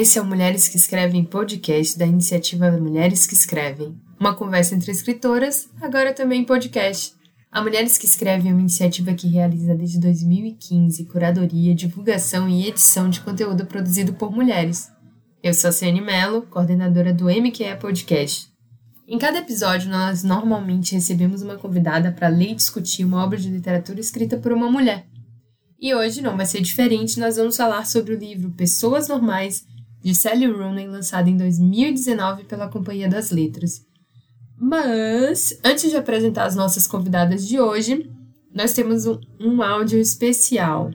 Esse é o Mulheres que Escrevem podcast da iniciativa Mulheres que Escrevem. Uma conversa entre escritoras, agora também podcast. A Mulheres que Escrevem é uma iniciativa que realiza desde 2015 curadoria, divulgação e edição de conteúdo produzido por mulheres. Eu sou a Ciane Mello, coordenadora do MQE Podcast. Em cada episódio, nós normalmente recebemos uma convidada para ler e discutir uma obra de literatura escrita por uma mulher. E hoje não vai ser diferente, nós vamos falar sobre o livro Pessoas Normais, de Sally Rooney, lançado em 2019 pela Companhia das Letras. Mas, antes de apresentar as nossas convidadas de hoje, nós temos um, um áudio especial.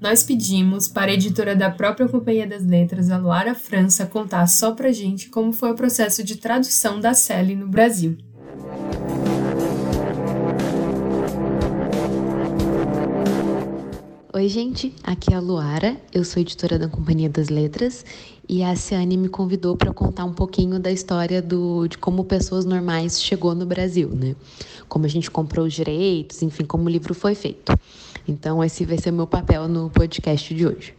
Nós pedimos para a editora da própria Companhia das Letras, a Luara França, contar só pra gente como foi o processo de tradução da Sally no Brasil. Oi, gente, aqui é a Luara, eu sou editora da Companhia das Letras e a Ciane me convidou para contar um pouquinho da história do, de como Pessoas Normais chegou no Brasil, né? Como a gente comprou os direitos, enfim, como o livro foi feito. Então, esse vai ser meu papel no podcast de hoje.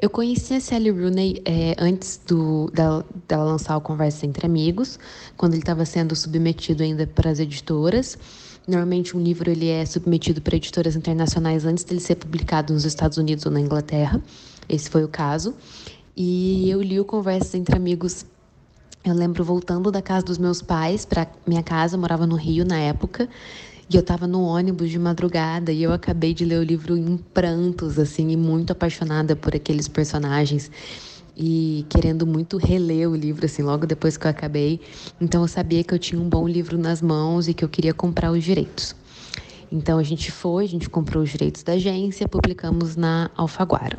Eu conheci a Sally Rooney é, antes do, dela, dela lançar o Conversa Entre Amigos, quando ele estava sendo submetido ainda para as editoras. Normalmente um livro ele é submetido para editoras internacionais antes dele ser publicado nos Estados Unidos ou na Inglaterra. Esse foi o caso. E eu li o Conversas entre Amigos. Eu lembro voltando da casa dos meus pais para minha casa, eu morava no Rio na época. E eu estava no ônibus de madrugada e eu acabei de ler o livro em prantos, assim, e muito apaixonada por aqueles personagens e querendo muito reler o livro, assim, logo depois que eu acabei. Então eu sabia que eu tinha um bom livro nas mãos e que eu queria comprar os direitos. Então a gente foi, a gente comprou os direitos da agência, publicamos na Alfaguara.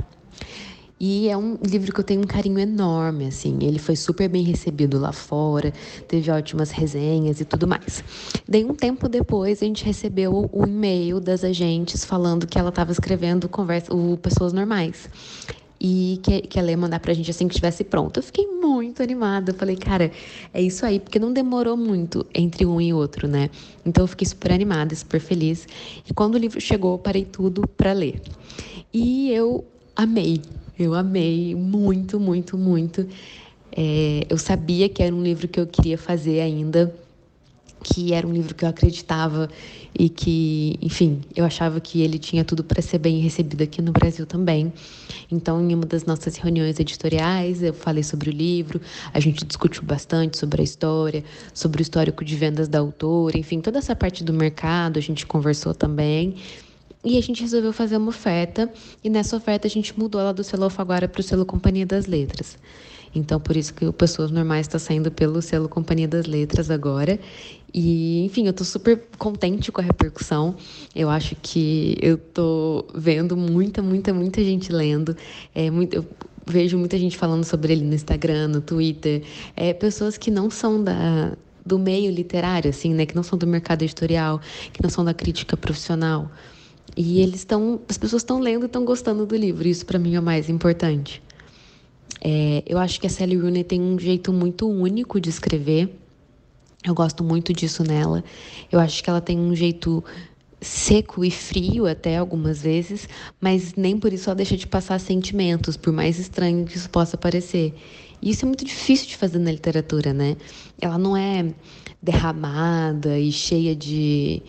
E é um livro que eu tenho um carinho enorme, assim. Ele foi super bem recebido lá fora, teve ótimas resenhas e tudo mais. Daí, um tempo depois, a gente recebeu o e-mail das agentes falando que ela estava escrevendo conversa, o Pessoas Normais e que, que ela ia mandar pra gente assim que estivesse pronto. Eu fiquei muito animada. Eu falei, cara, é isso aí, porque não demorou muito entre um e outro, né? Então eu fiquei super animada, super feliz. E quando o livro chegou, eu parei tudo para ler. E eu amei, eu amei muito, muito, muito. É, eu sabia que era um livro que eu queria fazer ainda que era um livro que eu acreditava e que, enfim, eu achava que ele tinha tudo para ser bem recebido aqui no Brasil também. Então, em uma das nossas reuniões editoriais, eu falei sobre o livro, a gente discutiu bastante sobre a história, sobre o histórico de vendas da autora, enfim, toda essa parte do mercado a gente conversou também. E a gente resolveu fazer uma oferta, e nessa oferta a gente mudou ela do selo Alfaguara para o selo Companhia das Letras. Então, por isso que o Pessoas Normais está saindo pelo selo Companhia das Letras agora. E, enfim, eu estou super contente com a repercussão. Eu acho que eu estou vendo muita, muita, muita gente lendo. É muito, eu vejo muita gente falando sobre ele no Instagram, no Twitter. É, pessoas que não são da, do meio literário, assim, né? Que não são do mercado editorial, que não são da crítica profissional. E eles estão, as pessoas estão lendo e estão gostando do livro. Isso para mim é o mais importante. É, eu acho que a Sally Rooney tem um jeito muito único de escrever. Eu gosto muito disso nela. Eu acho que ela tem um jeito seco e frio até algumas vezes, mas nem por isso ela deixa de passar sentimentos, por mais estranho que isso possa parecer. E isso é muito difícil de fazer na literatura, né? Ela não é derramada e cheia de,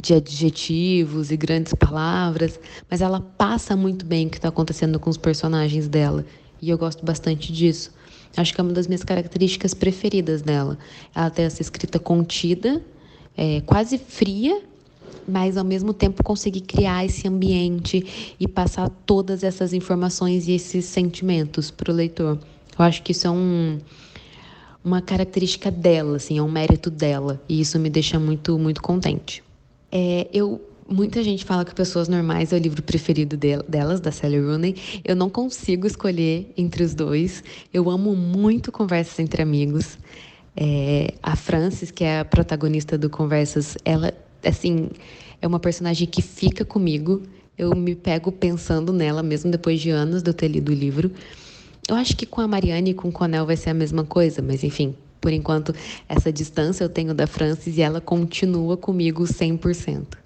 de adjetivos e grandes palavras, mas ela passa muito bem o que está acontecendo com os personagens dela. E eu gosto bastante disso. Acho que é uma das minhas características preferidas dela. Ela tem essa escrita contida, é, quase fria, mas ao mesmo tempo conseguir criar esse ambiente e passar todas essas informações e esses sentimentos para o leitor. Eu acho que isso é um, uma característica dela, assim, é um mérito dela, e isso me deixa muito, muito contente. É, eu Muita gente fala que Pessoas Normais é o livro preferido delas, da Sally Rooney. Eu não consigo escolher entre os dois. Eu amo muito Conversas Entre Amigos. É, a Frances, que é a protagonista do Conversas, ela, assim, é uma personagem que fica comigo. Eu me pego pensando nela, mesmo depois de anos de eu ter lido o livro. Eu acho que com a Mariane e com o Conel vai ser a mesma coisa, mas enfim, por enquanto, essa distância eu tenho da Frances e ela continua comigo 100%.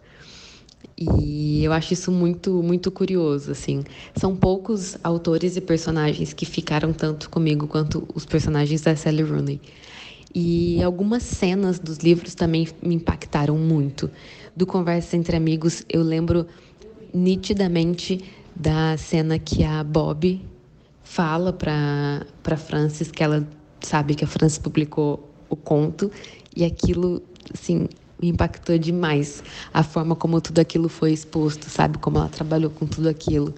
E eu acho isso muito, muito curioso, assim. São poucos autores e personagens que ficaram tanto comigo quanto os personagens da Sally Rooney. E algumas cenas dos livros também me impactaram muito. Do Conversa entre Amigos, eu lembro nitidamente da cena que a Bob fala para Francis que ela sabe que a Francis publicou o conto e aquilo, assim, me impactou demais. A forma como tudo aquilo foi exposto, sabe? Como ela trabalhou com tudo aquilo.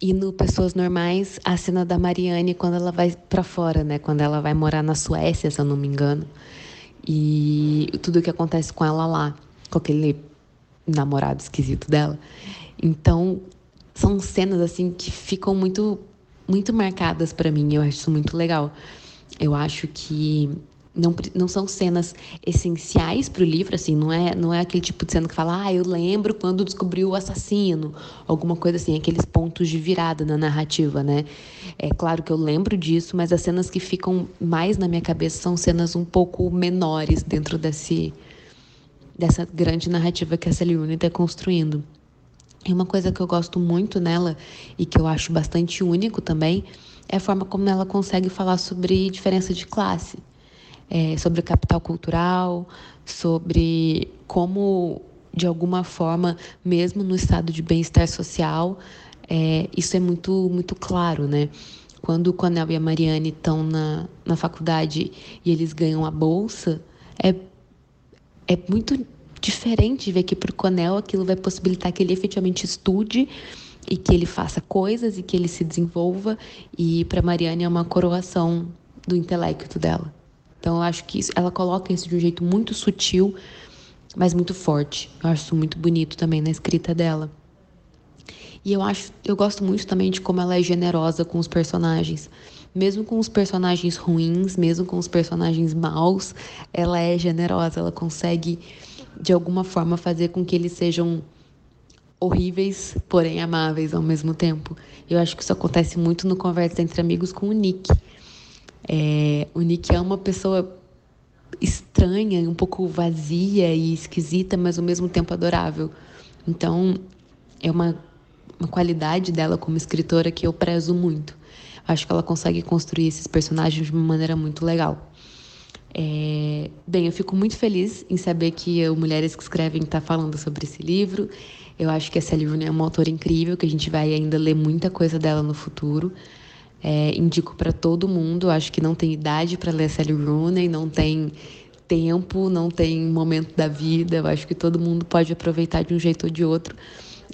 E no Pessoas Normais, a cena da Mariane quando ela vai para fora, né? Quando ela vai morar na Suécia, se eu não me engano. E tudo o que acontece com ela lá, com aquele namorado esquisito dela. Então, são cenas assim que ficam muito muito marcadas para mim. Eu acho isso muito legal. Eu acho que não, não são cenas essenciais para o livro, assim, não é, não é aquele tipo de cena que fala, ah, eu lembro quando descobriu o assassino, alguma coisa assim, aqueles pontos de virada na narrativa, né? É claro que eu lembro disso, mas as cenas que ficam mais na minha cabeça são cenas um pouco menores dentro desse, dessa grande narrativa que a Sally Rooney está construindo. E uma coisa que eu gosto muito nela e que eu acho bastante único também é a forma como ela consegue falar sobre diferença de classe é, sobre capital cultural, sobre como, de alguma forma, mesmo no estado de bem-estar social, é, isso é muito, muito claro, né? Quando o Conel e a Mariane estão na, na faculdade e eles ganham a bolsa, é, é muito diferente ver que para o Conel aquilo vai possibilitar que ele efetivamente estude e que ele faça coisas e que ele se desenvolva, e para Mariane é uma coroação do intelecto dela. Então eu acho que isso, ela coloca isso de um jeito muito sutil, mas muito forte. Eu acho isso muito bonito também na escrita dela. E eu acho, eu gosto muito também de como ela é generosa com os personagens. Mesmo com os personagens ruins, mesmo com os personagens maus, ela é generosa, ela consegue de alguma forma fazer com que eles sejam horríveis, porém amáveis ao mesmo tempo. Eu acho que isso acontece muito no Conversa entre Amigos com o Nick. É, o Nick é uma pessoa estranha, um pouco vazia e esquisita, mas ao mesmo tempo adorável. Então, é uma, uma qualidade dela como escritora que eu prezo muito. Acho que ela consegue construir esses personagens de uma maneira muito legal. É, bem, eu fico muito feliz em saber que o Mulheres que Escrevem está falando sobre esse livro. Eu acho que a Sally Rooney é uma autora incrível, que a gente vai ainda ler muita coisa dela no futuro. É, indico para todo mundo. Acho que não tem idade para ler Sally Rooney, não tem tempo, não tem momento da vida. Eu acho que todo mundo pode aproveitar de um jeito ou de outro.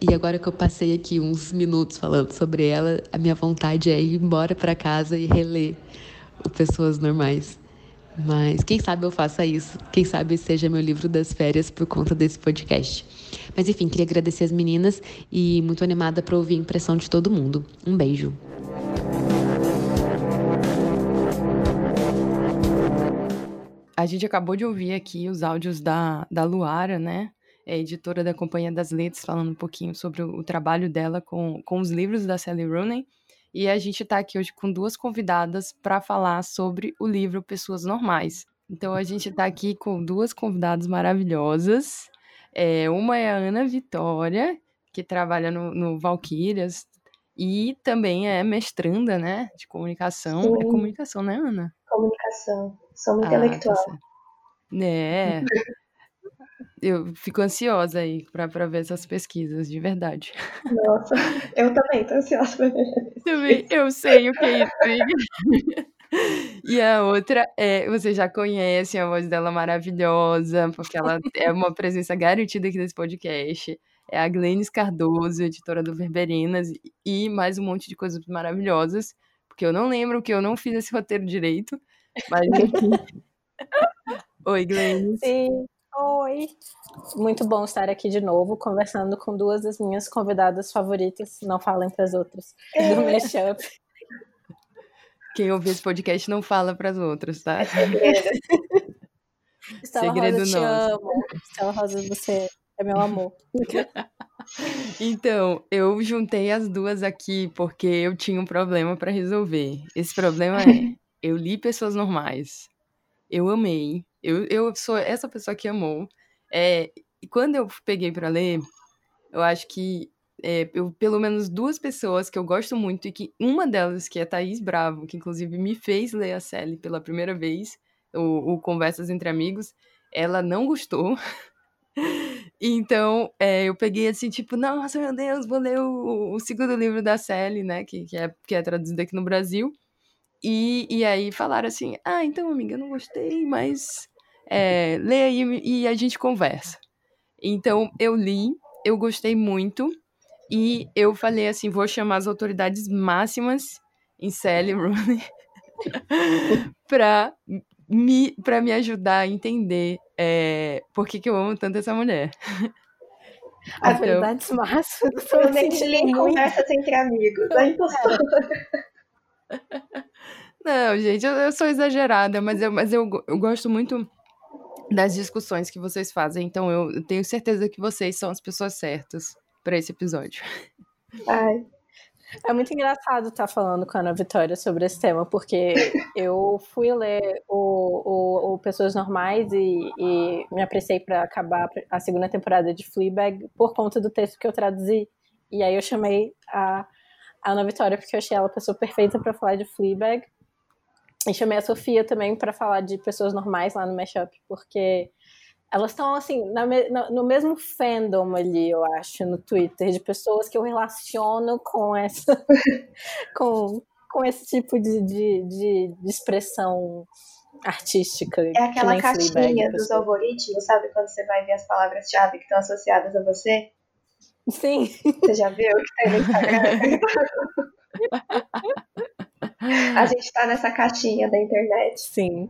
E agora que eu passei aqui uns minutos falando sobre ela, a minha vontade é ir embora para casa e reler o Pessoas Normais. Mas quem sabe eu faça isso. Quem sabe seja meu livro das férias por conta desse podcast. Mas enfim, queria agradecer as meninas e muito animada para ouvir a impressão de todo mundo. Um beijo. A gente acabou de ouvir aqui os áudios da, da Luara, né? É editora da Companhia das Letras, falando um pouquinho sobre o, o trabalho dela com, com os livros da Sally Rooney. E a gente está aqui hoje com duas convidadas para falar sobre o livro Pessoas Normais. Então a gente está aqui com duas convidadas maravilhosas. É, uma é a Ana Vitória, que trabalha no, no Valkyrias e também é mestranda, né, de comunicação. É Sim. É comunicação, né, Ana? Comunicação. Sou muito ah, intelectual. Tá é. eu fico ansiosa aí para ver essas pesquisas, de verdade. Nossa, eu também tô ansiosa pra ver. Também, eu sei o que é isso. E a outra é, você já conhece a voz dela maravilhosa, porque ela é uma presença garantida aqui nesse podcast. É a Glennis Cardoso, editora do Verberinas, e mais um monte de coisas maravilhosas, porque eu não lembro que eu não fiz esse roteiro direito, mas. Oi, Glennis. Sim, oi. Muito bom estar aqui de novo, conversando com duas das minhas convidadas favoritas, não falem para as outras, do Mashup. Quem ouvir esse podcast não fala para as outras, tá? É Estela segredo Rosa, te amo. Estela Rosa, você é meu amor. Então, eu juntei as duas aqui porque eu tinha um problema para resolver. Esse problema é eu li Pessoas Normais. Eu amei. Eu, eu sou essa pessoa que amou. É, e quando eu peguei para ler, Eu acho que é, eu, pelo menos duas pessoas que eu gosto muito e que uma delas, que é Thaís Bravo, que inclusive me fez ler a Sally pela primeira vez, o, o Conversas Entre Amigos, ela não gostou. Então, é, eu peguei assim, tipo, nossa, meu Deus, vou ler o, o segundo livro da Sally, né, que, que, é, que é traduzido aqui no Brasil. E, e aí falaram assim, ah, então, amiga, eu não gostei, mas é, lê aí e a gente conversa. Então, eu li, eu gostei muito, e eu falei assim, vou chamar as autoridades máximas em Sally Rooney para me, pra me ajudar a entender é, por que, que eu amo tanto essa mulher. Autoridades então... máximas. Provavelmente li conversas entre amigos. A impostora. Não, gente, eu, eu, sou exagerada, mas, eu, mas eu, eu gosto muito das discussões que vocês fazem, então eu tenho certeza que vocês são as pessoas certas para esse episódio. Ai. É muito engraçado estar tá falando com a Ana Vitória sobre esse tema, porque eu fui ler o, o, o Pessoas Normais e, e me apressei para acabar a segunda temporada de Fleabag por conta do texto que eu traduzi. E aí eu chamei a, a Ana Vitória porque eu achei ela a pessoa perfeita para falar de Fleabag. E chamei a Sofia também para falar de Pessoas Normais lá no Mashup, porque elas estão assim na, na, no mesmo fandom ali, eu acho, no Twitter, de pessoas que eu relaciono com essa com, com esse tipo de, de, de, de expressão artística. É aquela caixinha dos algoritmos, sabe? Quando você vai ver as palavras-chave que estão associadas a você. Sim. Você já viu o que tem no Instagram? a gente está nessa caixinha da internet. Sim.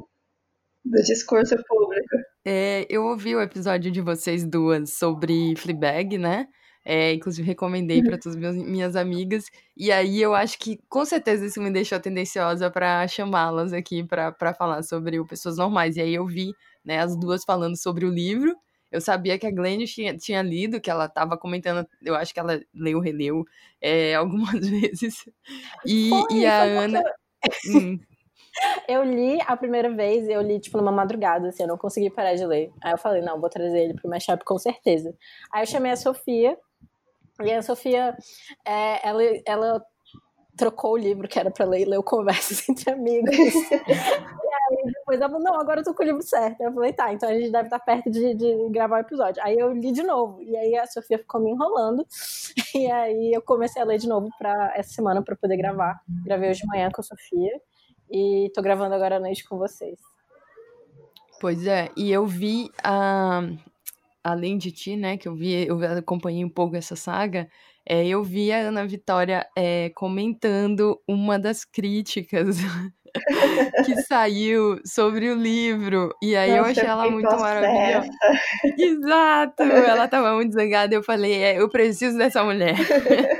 Do discurso público. É, eu ouvi o episódio de vocês duas sobre Fleabag, né? É, inclusive recomendei para uhum. todas minhas, minhas amigas. E aí eu acho que com certeza isso me deixou tendenciosa para chamá-las aqui para falar sobre o Pessoas Normais. E aí eu vi né, as duas falando sobre o livro. Eu sabia que a Glenn tinha, tinha lido, que ela estava comentando, eu acho que ela leu, releu é, algumas vezes. E, foi, e a Ana. Hum. Eu li a primeira vez, eu li, tipo, numa madrugada, assim, eu não consegui parar de ler. Aí eu falei, não, vou trazer ele pro Mashup com certeza. Aí eu chamei a Sofia, e a Sofia, é, ela, ela trocou o livro que era pra ler e leu Conversas Entre Amigos. e aí depois ela falou, não, agora eu tô com o livro certo. Eu falei, tá, então a gente deve estar perto de, de gravar o episódio. Aí eu li de novo, e aí a Sofia ficou me enrolando, e aí eu comecei a ler de novo pra essa semana pra poder gravar. Gravei hoje de manhã com a Sofia, e tô gravando agora à noite com vocês. Pois é, e eu vi a. Além de ti, né, que eu vi, eu acompanhei um pouco essa saga, é, eu vi a Ana Vitória é, comentando uma das críticas que saiu sobre o livro. E aí Nossa, eu achei ela muito maravilhosa. Exato! Ela tava muito zangada e eu falei, é, eu preciso dessa mulher.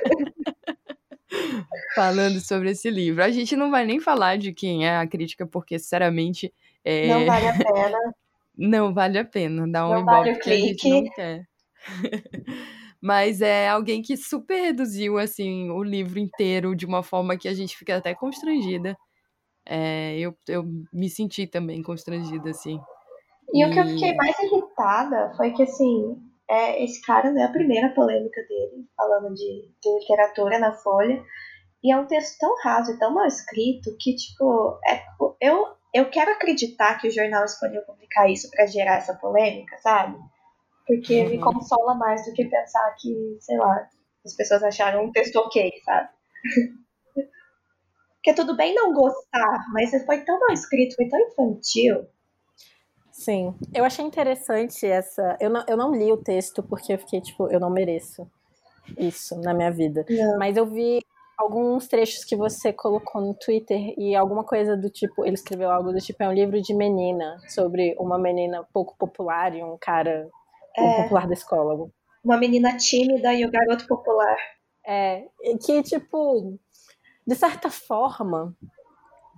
falando sobre esse livro. A gente não vai nem falar de quem é a crítica, porque, sinceramente. É... Não vale a pena. não vale a pena dar um não vale porque a gente não quer. Mas é alguém que super reduziu assim o livro inteiro de uma forma que a gente fica até constrangida. É, eu, eu me senti também constrangida, assim. E, e, o que eu fiquei mais irritada foi que, assim, é, esse cara é a primeira polêmica dele, falando de, de literatura na Folha. E é um texto tão raso e tão mal escrito que, tipo, é, eu, eu quero acreditar que o jornal escolheu publicar isso para gerar essa polêmica, sabe? Porque uhum. me consola mais do que pensar que, sei lá, as pessoas acharam um texto ok, sabe? Porque tudo bem não gostar, mas foi tão mal escrito, foi tão infantil. Sim, eu achei interessante essa. Eu não, eu não li o texto porque eu fiquei tipo, eu não mereço isso na minha vida. Não. Mas eu vi alguns trechos que você colocou no Twitter e alguma coisa do tipo, ele escreveu algo do tipo, é um livro de menina, sobre uma menina pouco popular e um cara é, popular da escola. Uma menina tímida e o um garoto popular. É, que tipo, de certa forma,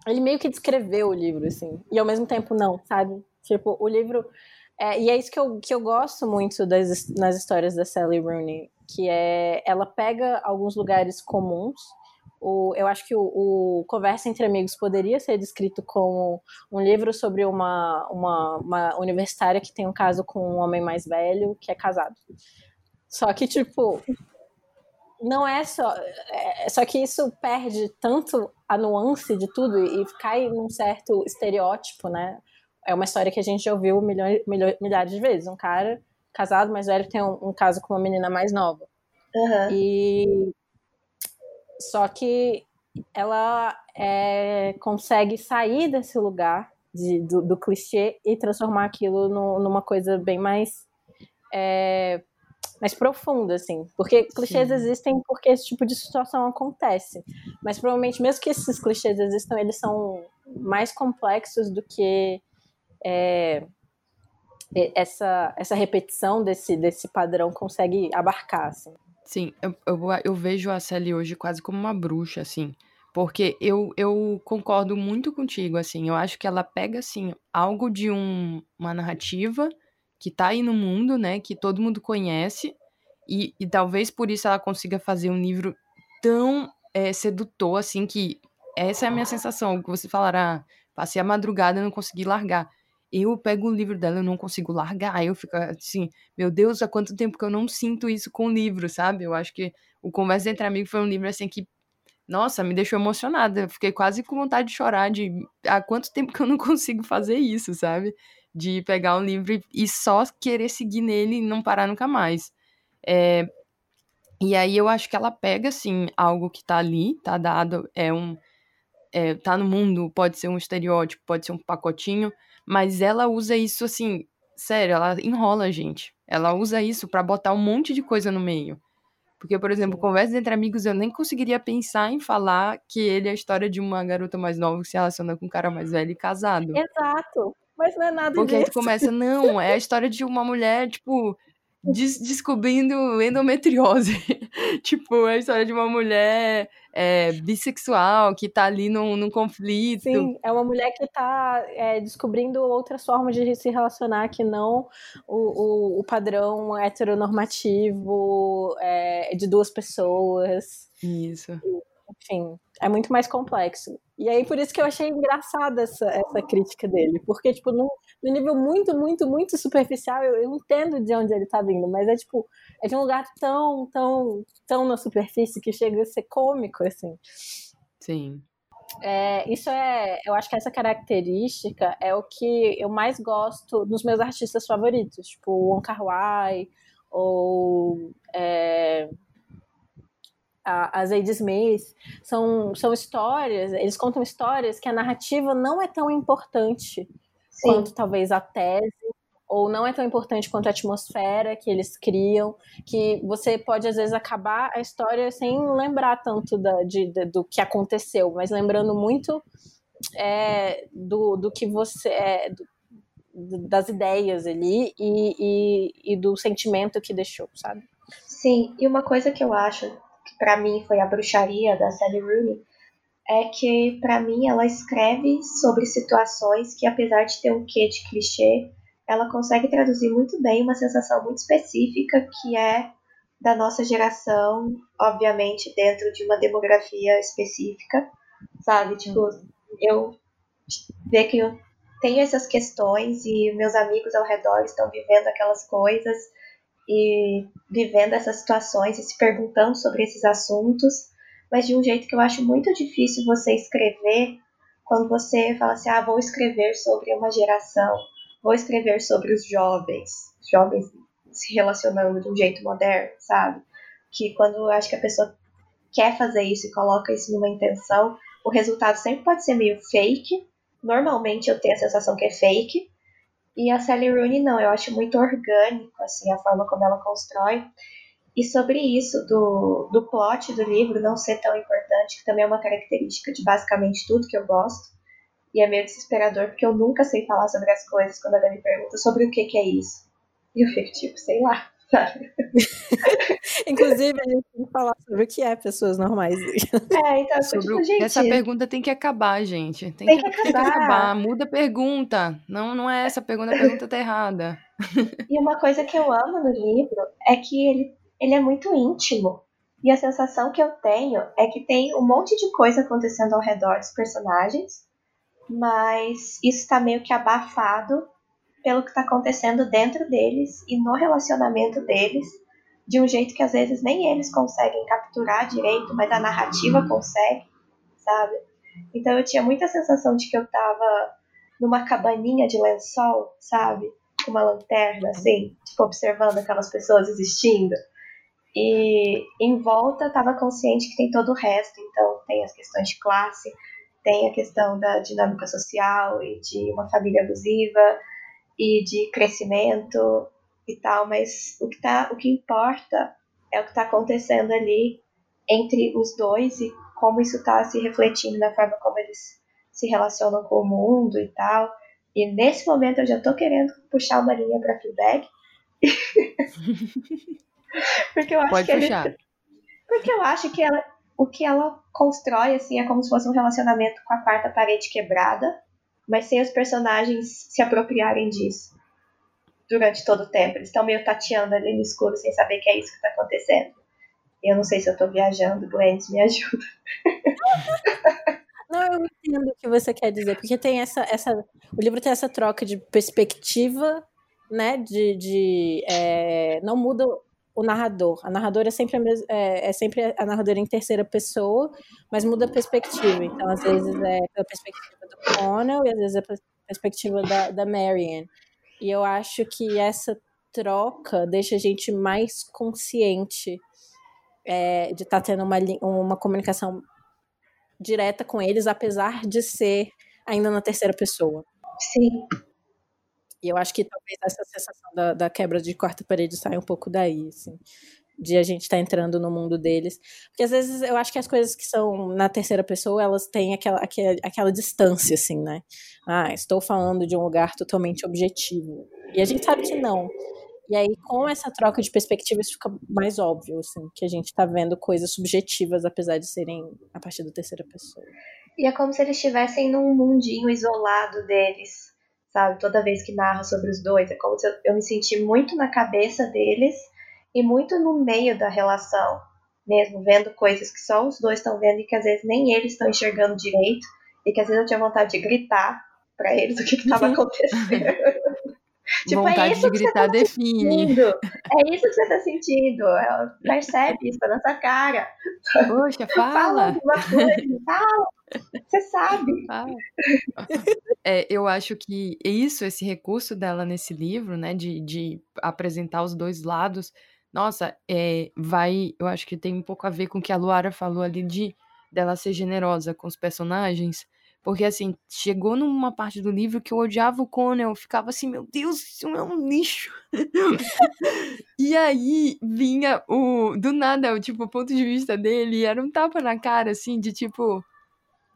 ele meio que descreveu o livro, assim, e ao mesmo tempo não, sabe? Tipo, o livro. É, e é isso que eu, que eu gosto muito das, nas histórias da Sally Rooney, que é ela pega alguns lugares comuns. O, eu acho que o, o, Conversa entre Amigos poderia ser descrito como um livro sobre uma, uma, uma universitária que tem um caso com um homem mais velho que é casado. Só que, tipo, não é só. É, só que isso perde tanto a nuance de tudo e, cai num certo estereótipo, né? É uma história que a gente já ouviu milhões, milhares de vezes. Um cara casado mais velho tem um, um caso com uma menina mais nova. Uhum. E só que ela é, consegue sair desse lugar de, do, do, clichê e transformar aquilo no, numa coisa bem mais é, mais profunda, assim. Porque clichês Sim. existem porque esse tipo de situação acontece. Mas provavelmente, mesmo que esses clichês existam, eles são mais complexos do que é, essa, essa repetição desse, desse padrão consegue abarcar, assim. Sim, eu, eu, eu vejo a Sally hoje quase como uma bruxa, assim. Porque eu, eu concordo muito contigo, assim. Eu acho que ela pega, assim, algo de um, uma narrativa que tá aí no mundo, né? Que todo mundo conhece. E, e talvez por isso ela consiga fazer um livro tão é, sedutor, assim, que essa é a minha sensação. Que você falará, ah, passei a madrugada e não consegui largar eu pego o livro dela e não consigo largar. Eu fico assim, meu Deus, há quanto tempo que eu não sinto isso com o livro, sabe? Eu acho que o Conversa Entre Amigos foi um livro assim que, nossa, me deixou emocionada. Eu fiquei quase com vontade de chorar de há quanto tempo que eu não consigo fazer isso, sabe? De pegar um livro e só querer seguir nele e não parar nunca mais. É, e aí eu acho que ela pega, assim, algo que tá ali, tá dado, é um. É, tá no mundo, pode ser um estereótipo, pode ser um pacotinho, mas ela usa isso assim, sério, ela enrola a gente. Ela usa isso para botar um monte de coisa no meio. Porque, por exemplo, conversas entre amigos, eu nem conseguiria pensar em falar que ele é a história de uma garota mais nova que se relaciona com um cara mais velho e casado. Exato. Mas não é nada Porque disso. aí tu começa, não, é a história de uma mulher, tipo, des descobrindo endometriose. tipo, é a história de uma mulher é, bissexual que tá ali num, num conflito. Sim, é uma mulher que tá é, descobrindo outras formas de se relacionar que não o, o, o padrão heteronormativo é, de duas pessoas. Isso. Enfim, é muito mais complexo. E aí, por isso que eu achei engraçada essa, essa crítica dele. Porque, tipo, no, no nível muito, muito, muito superficial, eu, eu, entendo de onde ele tá vindo. Mas é, tipo, é de um lugar tão, tão, tão na superfície que chega a ser cômico, assim. Sim. É, isso é, eu acho que essa característica é o que eu mais gosto nos meus artistas favoritos, tipo Wong Kar Wai ou é, a, a Zadie Smith, são, são histórias, eles contam histórias que a narrativa não é tão importante. Quanto talvez a tese, ou não é tão importante quanto a atmosfera que eles criam, que você pode às vezes acabar a história sem lembrar tanto da, de, de do que aconteceu, mas lembrando muito é, do, do que você é, do, das ideias ali e, e, e do sentimento que deixou, sabe? Sim, e uma coisa que eu acho que para mim foi a bruxaria da Sally Rooney, é que para mim ela escreve sobre situações que apesar de ter um quê de clichê, ela consegue traduzir muito bem uma sensação muito específica que é da nossa geração, obviamente dentro de uma demografia específica, sabe? Tipo, eu ver que eu tenho essas questões e meus amigos ao redor estão vivendo aquelas coisas e vivendo essas situações e se perguntando sobre esses assuntos, mas de um jeito que eu acho muito difícil você escrever quando você fala assim: ah, vou escrever sobre uma geração, vou escrever sobre os jovens, os jovens se relacionando de um jeito moderno, sabe? Que quando eu acho que a pessoa quer fazer isso e coloca isso numa intenção, o resultado sempre pode ser meio fake. Normalmente eu tenho a sensação que é fake, e a Sally Rooney não, eu acho muito orgânico assim a forma como ela constrói. E sobre isso do, do plot do livro não ser tão importante, que também é uma característica de basicamente tudo que eu gosto. E é meio desesperador porque eu nunca sei falar sobre as coisas quando alguém me pergunta sobre o que, que é isso. E eu fico tipo, sei lá. Inclusive, a gente tem que falar sobre o que é pessoas normais. É, então, sobre tipo, gente, essa pergunta tem que acabar, gente. Tem, tem que, que, acabar. Tem que acabar. Muda a pergunta. Não, não é essa pergunta, a pergunta tá errada. E uma coisa que eu amo no livro é que ele, ele é muito íntimo. E a sensação que eu tenho é que tem um monte de coisa acontecendo ao redor dos personagens, mas isso está meio que abafado pelo que está acontecendo dentro deles e no relacionamento deles, de um jeito que às vezes nem eles conseguem capturar direito, mas a narrativa consegue, sabe? Então eu tinha muita sensação de que eu tava numa cabaninha de lençol, sabe? Com uma lanterna, assim, tipo, observando aquelas pessoas existindo. E em volta estava consciente que tem todo o resto, então tem as questões de classe, tem a questão da dinâmica social e de uma família abusiva e de crescimento e tal, mas o que, tá, o que importa é o que está acontecendo ali entre os dois e como isso está se refletindo na forma como eles se relacionam com o mundo e tal. E nesse momento eu já estou querendo puxar uma linha para Fleabag. Porque eu acho Pode que puxar. Ele... Porque eu acho que ela, o que ela constrói assim é como se fosse um relacionamento com a quarta parede quebrada, mas sem os personagens se apropriarem disso durante todo o tempo. Eles estão meio tateando ali no escuro sem saber que é isso que está acontecendo. Eu não sei se eu estou viajando, Glennis, me ajuda. Não, eu entendo o que você quer dizer, porque tem essa, essa. O livro tem essa troca de perspectiva, né? De. de é, não muda o narrador. A narradora é sempre a, mes- é, é sempre a narradora em terceira pessoa, mas muda a perspectiva. Então, às vezes é pela perspectiva do Connell e às vezes é pela perspectiva da, da. E eu acho que essa troca deixa a gente mais consciente é, de estar tendo uma, uma comunicação direta com eles, apesar de ser ainda na terceira pessoa. Sim. E eu acho que talvez essa sensação da, da quebra de quarta parede saia um pouco daí, assim, de a gente estar entrando no mundo deles. Porque às vezes eu acho que as coisas que são na terceira pessoa, elas têm aquela, aquela, aquela distância, assim, né? Ah, estou falando de um lugar totalmente objetivo. E a gente sabe que não. E aí, com essa troca de perspectiva, isso fica mais óbvio, assim, que a gente tá vendo coisas subjetivas, apesar de serem a partir da terceira pessoa. E é como se eles estivessem num mundinho isolado deles, sabe? Toda vez que narra sobre os dois. É como se eu, eu me senti muito na cabeça deles e muito no meio da relação, mesmo vendo coisas que só os dois estão vendo e que às vezes nem eles estão enxergando direito e que às vezes eu tinha vontade de gritar pra eles o que estava acontecendo. Tipo, é Vontade isso de você gritar tá define. sentindo. É isso que você tá sentindo. Ela Percebe isso na nossa cara. Poxa, Fala fala! alguma coisa. Fala. Você sabe. fala. É, eu acho que isso, esse recurso dela nesse livro, né, de, de apresentar os dois lados, nossa, é, vai, eu acho que tem um pouco a ver com o que a Luara falou ali de dela ser generosa com os personagens, porque assim, chegou numa parte do livro que eu odiava o Conan, eu ficava assim, meu Deus, isso é um lixo. e aí vinha o, do nada, o tipo, o ponto de vista dele era um tapa na cara, assim, de tipo,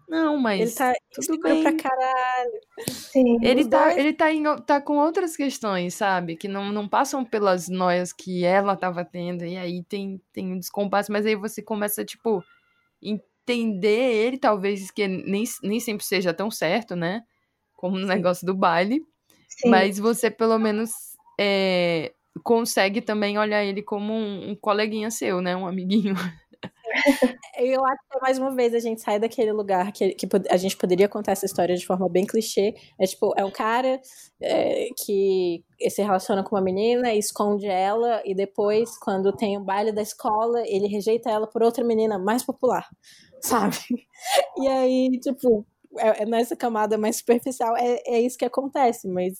não, mas Ele tá tudo bem. pra caralho. Sim. Ele tá, dois- ele tá, em, tá com outras questões, sabe? Que não, não passam pelas noias que ela tava tendo. E aí tem, tem um descompasso, mas aí você começa, tipo, entender ele, talvez, que nem, nem sempre seja tão certo, né? Como no negócio do baile. Sim. Mas você, pelo menos, é, consegue também olhar ele como um, um coleguinha seu, né? Um amiguinho. Eu acho que mais uma vez a gente sai daquele lugar que, que a gente poderia contar essa história de forma bem clichê. É tipo, é um cara é, que se relaciona com uma menina esconde ela, e depois, quando tem um baile da escola, ele rejeita ela por outra menina mais popular, sabe? E aí, tipo, é, é nessa camada mais superficial, é, é isso que acontece, mas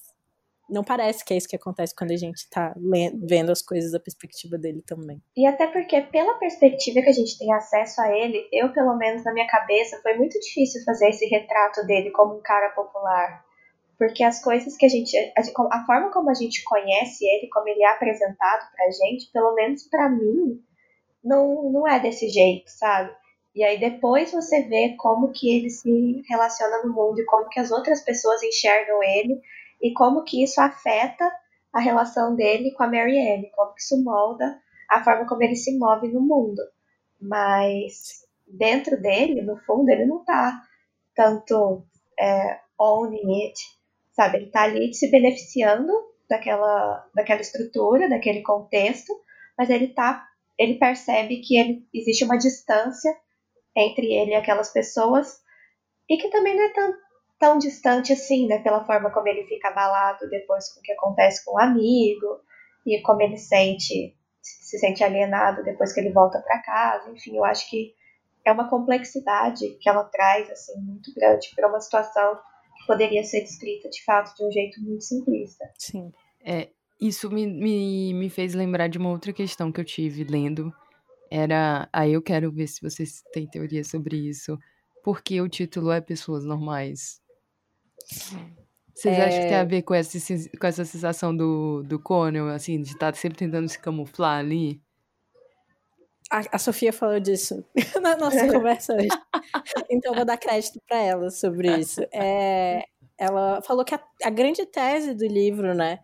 não parece que é isso que acontece quando a gente tá le- vendo as coisas da perspectiva dele também. E até porque, pela perspectiva que a gente tem acesso a ele, eu, pelo menos na minha cabeça, foi muito difícil fazer esse retrato dele como um cara popular. Porque as coisas que a gente. A, a forma como a gente conhece ele, como ele é apresentado pra gente, pelo menos pra mim, não, não é desse jeito, sabe? E aí depois você vê como que ele se relaciona no mundo e como que as outras pessoas enxergam ele e como que isso afeta a relação dele com a Marianne, como que isso molda a forma como ele se move no mundo. Mas dentro dele, no fundo, ele não tá tanto é, owning it, sabe? Ele tá ali se beneficiando daquela, daquela estrutura, daquele contexto, mas ele tá, ele percebe que ele, existe uma distância entre ele e aquelas pessoas e que também não é tão, tão distante assim, né? Pela forma como ele fica abalado depois com o que acontece com o amigo e como ele sente, se se sente alienado depois que ele volta para casa. Enfim, eu acho que é uma complexidade que ela traz assim muito grande para uma situação que poderia ser descrita de fato de um jeito muito simplista. Sim. É, isso me, me, me fez lembrar de uma outra questão que eu tive lendo. Era. Aí eu quero ver se vocês têm teoria sobre isso. Porque o título é Pessoas Normais. Vocês é... acham que tem a ver com essa, com essa sensação do, do Conan, assim, de estar tá sempre tentando se camuflar ali? A, a Sofia falou disso na nossa conversa hoje. então eu vou dar crédito para ela sobre isso. É, ela falou que a, a, grande tese do livro, né,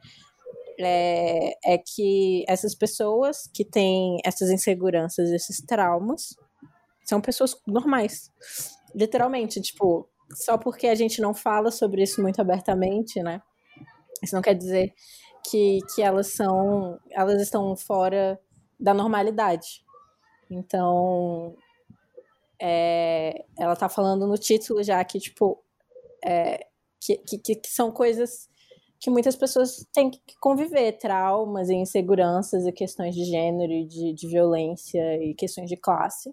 é, é que essas pessoas que têm essas inseguranças, esses traumas, são pessoas normais. Literalmente, tipo, só porque a gente não fala sobre isso muito abertamente, né? Isso não quer dizer que, que elas são. Elas estão fora da normalidade. Então. É, ela tá falando no título já que, tipo. É, que, que, que são coisas que muitas pessoas têm que conviver, traumas e inseguranças e questões de gênero e de, de violência e questões de classe.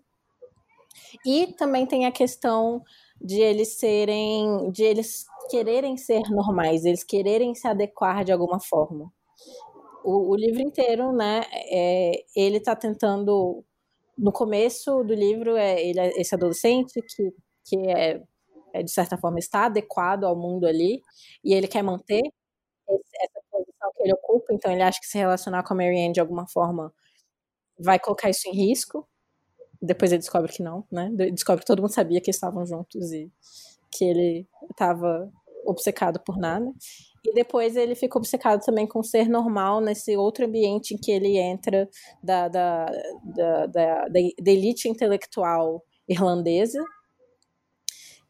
E também tem a questão de eles serem, de eles quererem ser normais, eles quererem se adequar de alguma forma. O, o livro inteiro, né, é, ele está tentando, no começo do livro, é, ele é esse adolescente que, que é, é, de certa forma, está adequado ao mundo ali, e ele quer manter essa posição que ele ocupa, então ele acha que se relacionar com a Marianne de alguma forma vai colocar isso em risco, depois ele descobre que não, né? Descobre que todo mundo sabia que estavam juntos e que ele estava obcecado por nada. E depois ele fica obcecado também com ser normal nesse outro ambiente em que ele entra da, da, da, da, da elite intelectual irlandesa.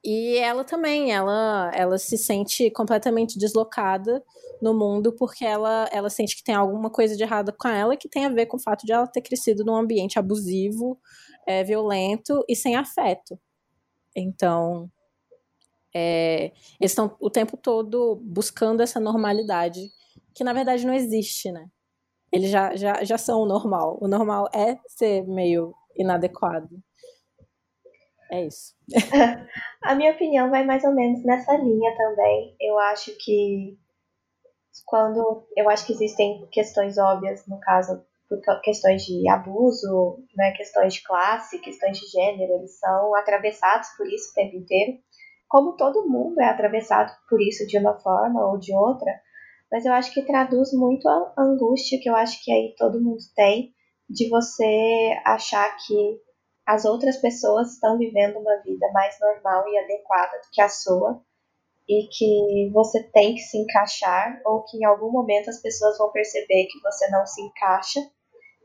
E ela também, ela, ela se sente completamente deslocada no mundo porque ela, ela sente que tem alguma coisa de errado com ela que tem a ver com o fato de ela ter crescido num ambiente abusivo, é, violento e sem afeto. Então, é, eles estão o tempo todo buscando essa normalidade, que na verdade não existe, né? Eles já, já, já são o normal. O normal é ser meio inadequado. É isso. A minha opinião vai mais ou menos nessa linha também. Eu acho que quando eu acho que existem questões óbvias no caso por questões de abuso, né, questões de classe, questões de gênero, eles são atravessados por isso o tempo inteiro. Como todo mundo é atravessado por isso de uma forma ou de outra, mas eu acho que traduz muito a angústia que eu acho que aí todo mundo tem de você achar que as outras pessoas estão vivendo uma vida mais normal e adequada do que a sua e que você tem que se encaixar ou que em algum momento as pessoas vão perceber que você não se encaixa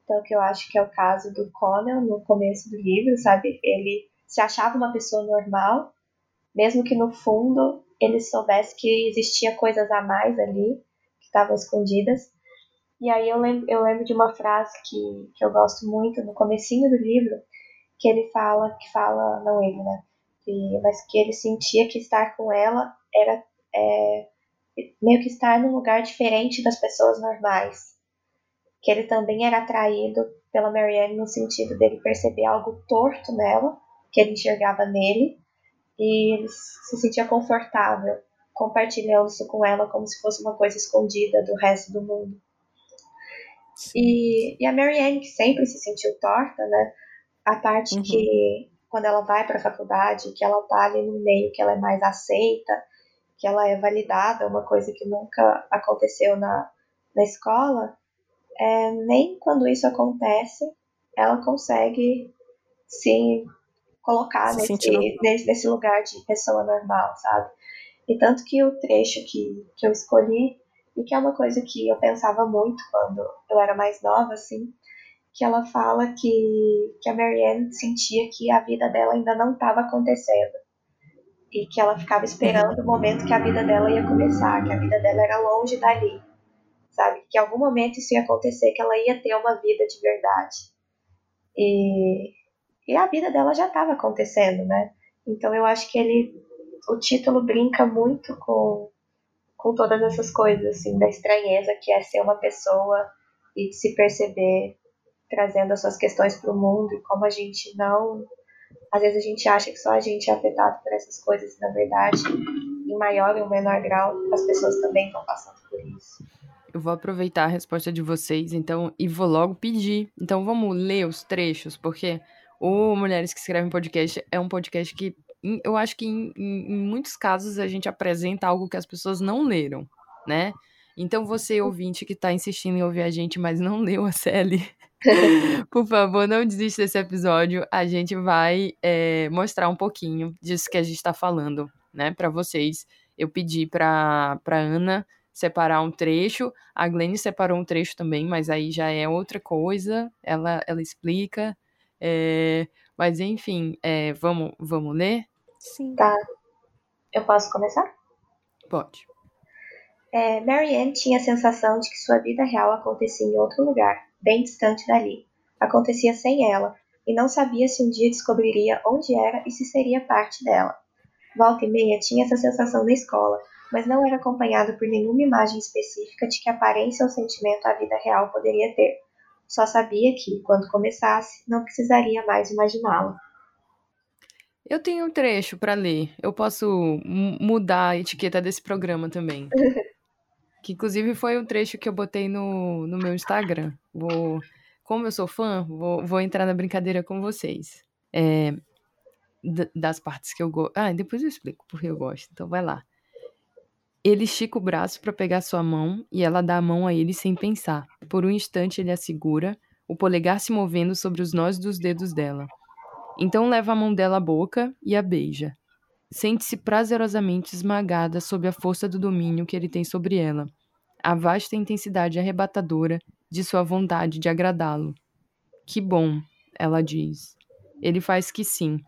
então, que eu acho que é o caso do Conan no começo do livro, sabe? Ele se achava uma pessoa normal, mesmo que no fundo ele soubesse que existia coisas a mais ali, que estavam escondidas. E aí eu lembro, eu lembro de uma frase que, que eu gosto muito no comecinho do livro, que ele fala, que fala, não ele, né? Que, mas que ele sentia que estar com ela era é, meio que estar num lugar diferente das pessoas normais que ele também era atraído pela Marianne no sentido dele perceber algo torto nela, que ele enxergava nele, e ele se sentia confortável compartilhando isso com ela como se fosse uma coisa escondida do resto do mundo. E, e a Marianne, que sempre se sentiu torta, né? A parte uhum. que, quando ela vai para a faculdade, que ela tá ali no meio, que ela é mais aceita, que ela é validada, uma coisa que nunca aconteceu na, na escola, é, nem quando isso acontece ela consegue se colocar se nesse, nesse, nesse, lugar de pessoa normal, sabe? E tanto que o trecho que, que eu escolhi, e que é uma coisa que eu pensava muito quando eu era mais nova, assim, que ela fala que, que a Marianne sentia que a vida dela ainda não estava acontecendo. E que ela ficava esperando o momento que a vida dela ia começar, que a vida dela era longe dali sabe? Que em algum momento isso ia acontecer, que ela ia ter uma vida de verdade. E, e a vida dela já estava acontecendo, né? Então eu acho que ele, o título brinca muito com, com todas essas coisas, assim, da estranheza que é ser uma pessoa e de se perceber trazendo as suas questões para o mundo e como a gente não. Às vezes a gente acha que só a gente é afetado por essas coisas, na verdade, em maior ou menor grau, as pessoas também estão passando por isso. Eu vou aproveitar a resposta de vocês, então, e vou logo pedir. Então, vamos ler os trechos, porque o Mulheres que Escrevem Podcast é um podcast que eu acho que em, em, muitos casos a gente apresenta algo que as pessoas não leram, né? Então, você, ouvinte, que está insistindo em ouvir a gente, mas não leu a CL, por favor, não desista desse episódio. A gente vai é, mostrar um pouquinho disso que a gente está falando, né, para vocês. Eu pedi para Ana separar um trecho, a Glenn separou um trecho também, mas aí já é outra coisa. Ela, ela explica. É, mas enfim, é, vamos, vamos ler? Sim. Tá. Eu posso começar? Pode. É, Marianne tinha a sensação de que sua vida real acontecia em outro lugar, bem distante dali. Acontecia sem ela, e não sabia se um dia descobriria onde era e se seria parte dela. Volta e meia tinha essa sensação na escola, mas não era acompanhado por nenhuma imagem específica de que aparência ou sentimento a vida real poderia ter. Só sabia que, quando começasse, não precisaria mais imaginá-la. Eu tenho um trecho para ler. Eu posso mudar a etiqueta desse programa também. Que inclusive foi um trecho que eu botei no, no meu Instagram. Vou, como eu sou fã, vou, vou entrar na brincadeira com vocês. É, das partes que eu gosto. Ah, depois eu explico porque eu gosto. Então vai lá. Ele estica o braço para pegar sua mão e ela dá a mão a ele sem pensar. Por um instante ele a segura, o polegar se movendo sobre os nós dos dedos dela. Então leva a mão dela à boca e a beija sente-se prazerosamente esmagada sob a força do domínio que ele tem sobre ela, a vasta intensidade arrebatadora de sua vontade de agradá-lo. Que bom, ela diz. Ele faz que sim.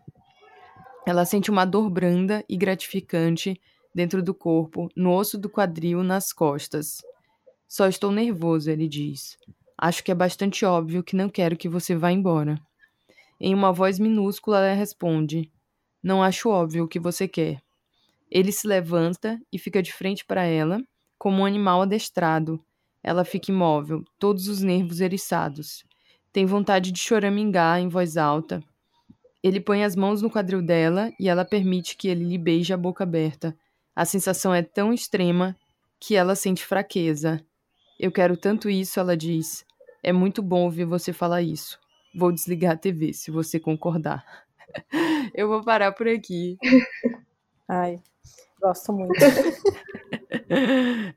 Ela sente uma dor branda e gratificante dentro do corpo, no osso do quadril, nas costas. Só estou nervoso, ele diz. Acho que é bastante óbvio que não quero que você vá embora. Em uma voz minúscula, ela responde: não acho óbvio o que você quer. Ele se levanta e fica de frente para ela, como um animal adestrado. Ela fica imóvel, todos os nervos eriçados. Tem vontade de choramingar em voz alta. Ele põe as mãos no quadril dela e ela permite que ele lhe beije a boca aberta. A sensação é tão extrema que ela sente fraqueza. Eu quero tanto isso, ela diz. É muito bom ouvir você falar isso. Vou desligar a TV se você concordar. Eu vou parar por aqui. Ai, gosto muito.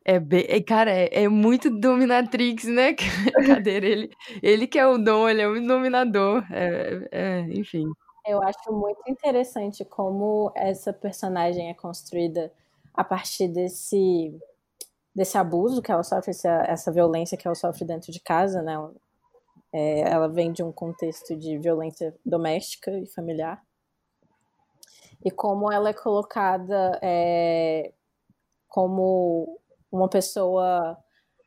É bem, é, cara, é, é, muito dominatrix, né? Cadeira, ele, ele que é o dom, ele é o dominador, é, é, enfim. Eu acho muito interessante como essa personagem é construída a partir desse desse abuso que ela sofre, essa, essa violência que ela sofre dentro de casa, né? É, ela vem de um contexto de violência doméstica e familiar. E como ela é colocada é, como uma pessoa.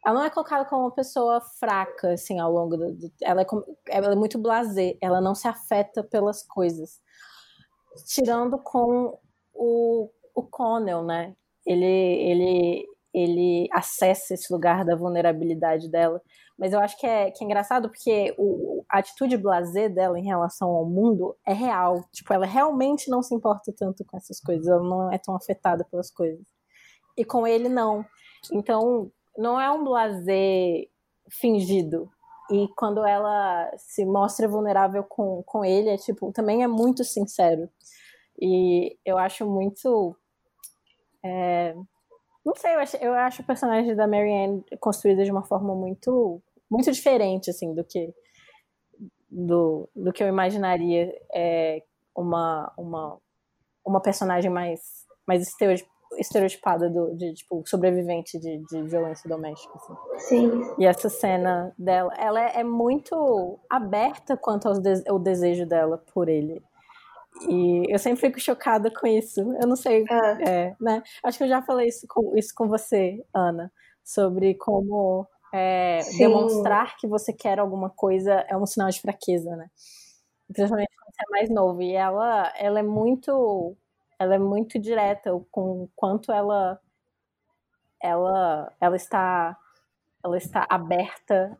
Ela não é colocada como uma pessoa fraca, assim, ao longo do. do ela, é, ela é muito blasé, ela não se afeta pelas coisas. Tirando com o, o Connell, né? Ele, ele, ele acessa esse lugar da vulnerabilidade dela mas eu acho que é, que é engraçado porque o, a atitude blasé dela em relação ao mundo é real. Tipo, ela realmente não se importa tanto com essas coisas, ela não é tão afetada pelas coisas. E com ele, não. Então, não é um blasé fingido. E quando ela se mostra vulnerável com, com ele, é tipo, também é muito sincero. E eu acho muito. É, não sei, eu acho, eu acho o personagem da Marianne construída de uma forma muito, muito diferente, assim, do que do, do que eu imaginaria é, uma, uma, uma personagem mais, mais estereotipada do, de, tipo, sobrevivente de, de violência doméstica. Assim. Sim. E essa cena dela, ela é, é muito aberta quanto ao, de, ao desejo dela por ele. E eu sempre fico chocada com isso. Eu não sei, é. É, né? Acho que eu já falei isso com, isso com você, Ana, sobre como é, demonstrar que você quer alguma coisa é um sinal de fraqueza, né? Principalmente quando você é mais novo. E ela, ela é muito, ela é muito direta com quanto ela, ela, ela está, ela está aberta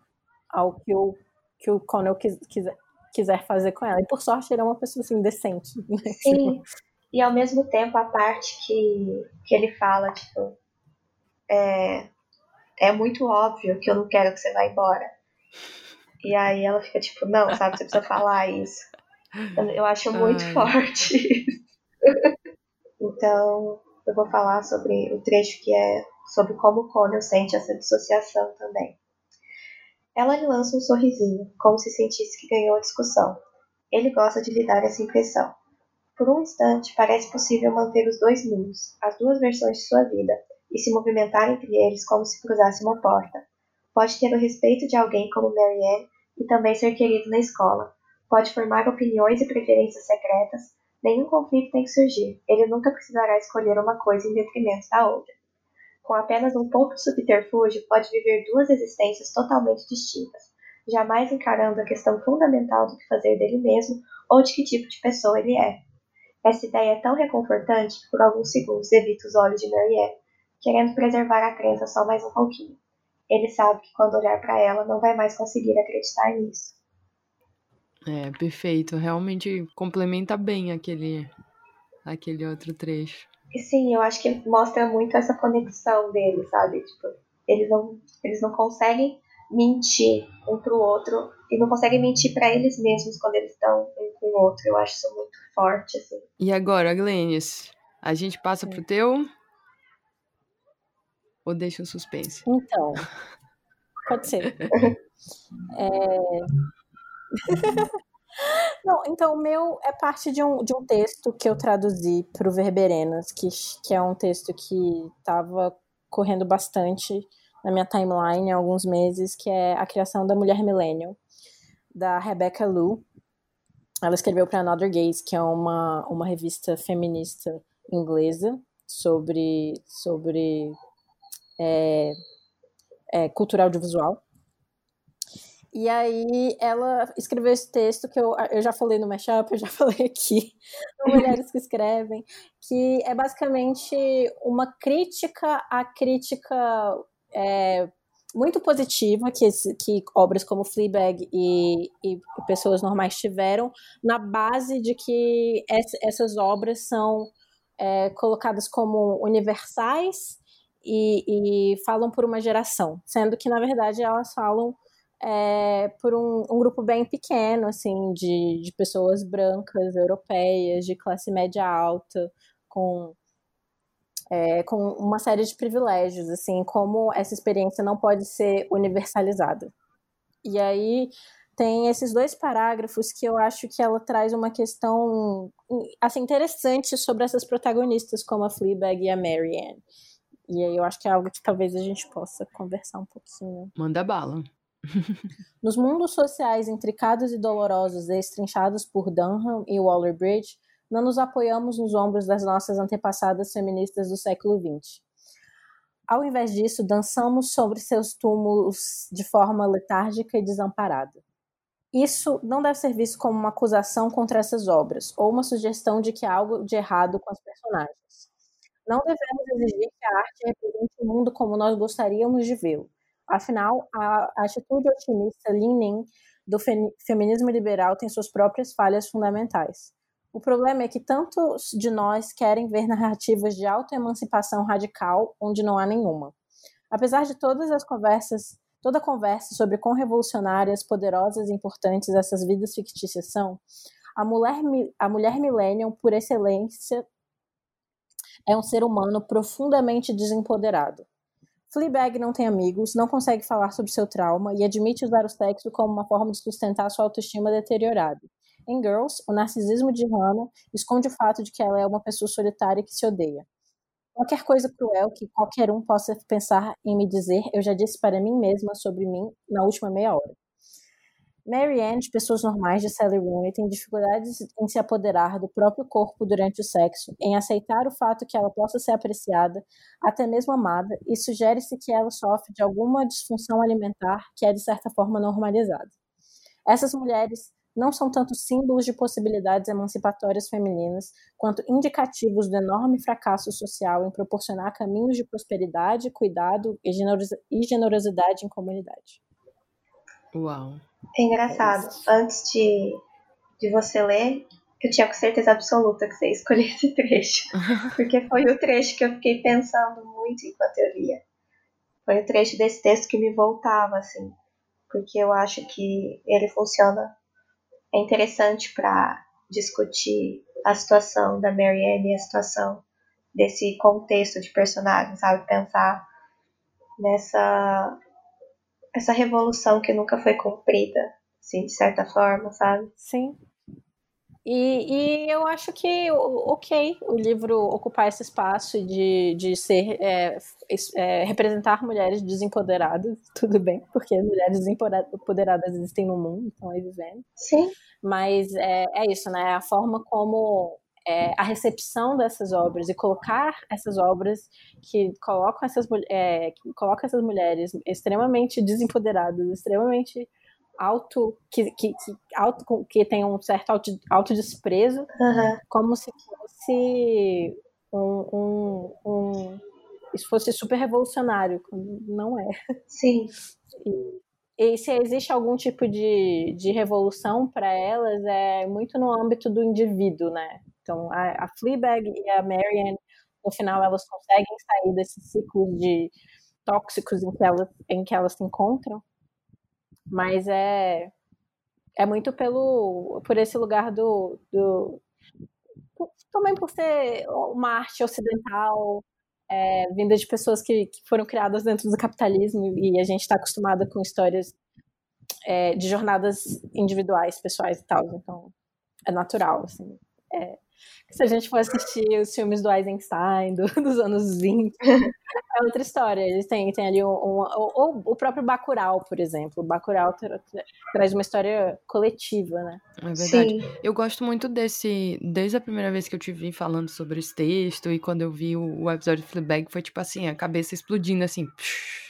ao que o que o Connell quis, quiser, quiser fazer com ela. E por sorte ele é uma pessoa assim decente. Né? Sim. E ao mesmo tempo a parte que, que ele fala, tipo, é, é muito óbvio que eu não quero que você vá embora. E aí ela fica tipo, não, sabe, você precisa falar isso. Eu acho muito Ai. forte então, eu vou falar sobre o trecho que é sobre como o Connell sente essa dissociação também. Ela lhe lança um sorrisinho, como se sentisse que ganhou a discussão. Ele gosta de lhe dar essa impressão. Por um instante, parece possível manter os dois mundos, as duas versões de sua vida, e se movimentar entre eles como se cruzasse uma porta. Pode ter o respeito de alguém como Marianne e também ser querido na escola. Pode formar opiniões e preferências secretas. Nenhum conflito tem que surgir. Ele nunca precisará escolher uma coisa em detrimento da outra. Com apenas um pouco de subterfúgio, pode viver duas existências totalmente distintas, jamais encarando a questão fundamental do que fazer dele mesmo ou de que tipo de pessoa ele é. Essa ideia é tão reconfortante que por alguns segundos evita os olhos de Marianne, querendo preservar a crença só mais um pouquinho. Ele sabe que quando olhar para ela não vai mais conseguir acreditar nisso. É, perfeito. Realmente complementa bem aquele, aquele outro trecho. E sim, eu acho que mostra muito essa conexão deles, sabe? Tipo, eles não, eles não conseguem mentir um pro outro e não conseguem mentir para eles mesmos quando eles estão um com o outro. Eu acho isso muito forte, assim. E agora, Glennis, a gente passa pro teu? Ou deixa o suspense? Então, pode ser. é... Não, então o meu é parte de um, de um texto que eu traduzi para o Verberenas, que, que é um texto que estava correndo bastante na minha timeline há alguns meses, que é A Criação da Mulher Millennial, da Rebecca Lu. Ela escreveu para Another Gaze, que é uma, uma revista feminista inglesa sobre, sobre é, é, cultura audiovisual. E aí ela escreveu esse texto que eu, eu já falei no Mashup, eu já falei aqui, Mulheres que Escrevem, que é basicamente uma crítica à crítica é, muito positiva que, que obras como Fleabag e, e Pessoas Normais tiveram, na base de que essas obras são é, colocadas como universais e, e falam por uma geração, sendo que, na verdade, elas falam é, por um, um, grupo bem pequeno, assim, de, de pessoas brancas, europeias, de classe média alta, com, é, com uma série de privilégios, assim, como essa experiência não pode ser universalizada. E aí tem esses dois parágrafos que eu acho que ela traz uma questão assim interessante sobre essas protagonistas como a Fleabag e a Marianne. E aí eu acho que é algo que talvez a gente possa conversar um pouquinho. Manda bala. Nos mundos sociais intricados e dolorosos estrinchados por Dunham e Waller-Bridge, não nos apoiamos nos ombros das nossas antepassadas feministas do século XX. Ao invés disso, dançamos sobre seus túmulos de forma letárgica e desamparada. Isso não deve ser visto como uma acusação contra essas obras, ou uma sugestão de que há algo de errado com as personagens. Não devemos exigir que a arte represente o mundo como nós gostaríamos de vê-lo. Afinal, a atitude otimista Lin do feminismo liberal tem suas próprias falhas fundamentais. O problema é que tantos de nós querem ver narrativas de autoemancipação radical onde não há nenhuma. Apesar de todas as conversas, toda a conversa sobre quão revolucionárias, poderosas e importantes essas vidas fictícias são, a mulher, a mulher millennial, por excelência, é um ser humano profundamente desempoderado. Fleabag não tem amigos, não consegue falar sobre seu trauma e admite usar o sexo como uma forma de sustentar sua autoestima deteriorada. Em Girls, o narcisismo de Hannah esconde o fato de que ela é uma pessoa solitária que se odeia. Qualquer coisa cruel que qualquer um possa pensar em me dizer, eu já disse para mim mesma sobre mim na última meia hora. Marianne, de pessoas normais de Sally Rooney, tem dificuldades em se apoderar do próprio corpo durante o sexo, em aceitar o fato que ela possa ser apreciada, até mesmo amada, e sugere-se que ela sofre de alguma disfunção alimentar que é de certa forma normalizada. Essas mulheres não são tanto símbolos de possibilidades emancipatórias femininas, quanto indicativos do enorme fracasso social em proporcionar caminhos de prosperidade, cuidado e generosidade em comunidade. Uau! É engraçado. É Antes de, de você ler, eu tinha com certeza absoluta que você ia escolher esse trecho. Porque foi o trecho que eu fiquei pensando muito enquanto eu lia. Foi o trecho desse texto que me voltava, assim. Porque eu acho que ele funciona. É interessante para discutir a situação da Marianne e a situação desse contexto de personagem, sabe? Pensar nessa essa revolução que nunca foi cumprida, assim, de certa forma, sabe? Sim. E, e eu acho que, ok, o livro ocupar esse espaço de, de ser é, é, representar mulheres desempoderadas, tudo bem, porque mulheres desempoderadas existem no mundo, estão aí vivendo. Sim. Mas é, é isso, né? A forma como é, a recepção dessas obras e colocar essas obras que colocam essas, é, que colocam essas mulheres extremamente desempoderadas, extremamente auto que, que, que, auto, que tem um certo auto, autodesprezo, uhum. como se fosse um, um, um, isso fosse super revolucionário, não é. Sim. E, e se existe algum tipo de, de revolução para elas, é muito no âmbito do indivíduo, né? Então, a, a Fleabag e a Marianne, no final, elas conseguem sair desse ciclo de tóxicos em que elas, em que elas se encontram, mas é é muito pelo por esse lugar do, do também por ser uma arte ocidental é, vinda de pessoas que, que, foram criadas dentro do capitalismo e a gente está acostumada com histórias é, de jornadas individuais, pessoais e tal, então é natural, assim. É, se a gente for assistir os filmes do Eisenstein do, dos anos 20, é outra história. Eles têm, têm ali um, um, ou o próprio Bacurau, por exemplo. O Bacurau tra, tra, traz uma história coletiva, né? É verdade. Sim. Eu gosto muito desse, desde a primeira vez que eu te vi falando sobre esse texto e quando eu vi o, o episódio de Fleabag, foi tipo assim, a cabeça explodindo assim, psh,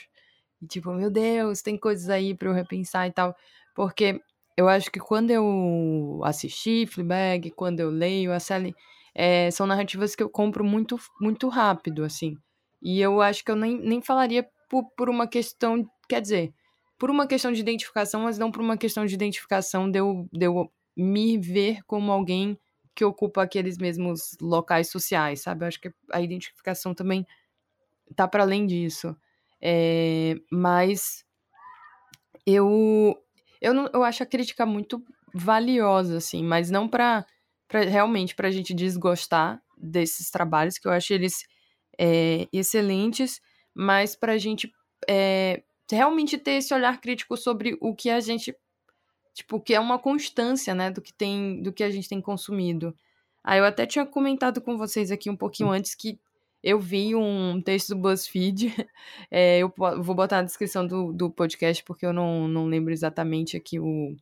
e tipo, meu Deus, tem coisas aí para eu repensar e tal, porque eu acho que quando eu assisti Fleabag, quando eu leio a Sally, é, são narrativas que eu compro muito, muito rápido, assim. E eu acho que eu nem, nem falaria por, por uma questão, quer dizer, por uma questão de identificação, mas não por uma questão de identificação de eu, de eu me ver como alguém que ocupa aqueles mesmos locais sociais, sabe? Eu acho que a identificação também tá para além disso. É, mas eu eu, não, eu acho a crítica muito valiosa, assim, mas não para realmente para a gente desgostar desses trabalhos, que eu acho eles é, excelentes, mas para a gente é, realmente ter esse olhar crítico sobre o que a gente tipo que é uma constância né do que tem do que a gente tem consumido. Aí ah, eu até tinha comentado com vocês aqui um pouquinho antes que eu vi um texto do BuzzFeed, é, eu vou botar na descrição do, do podcast, porque eu não, não lembro exatamente aqui o,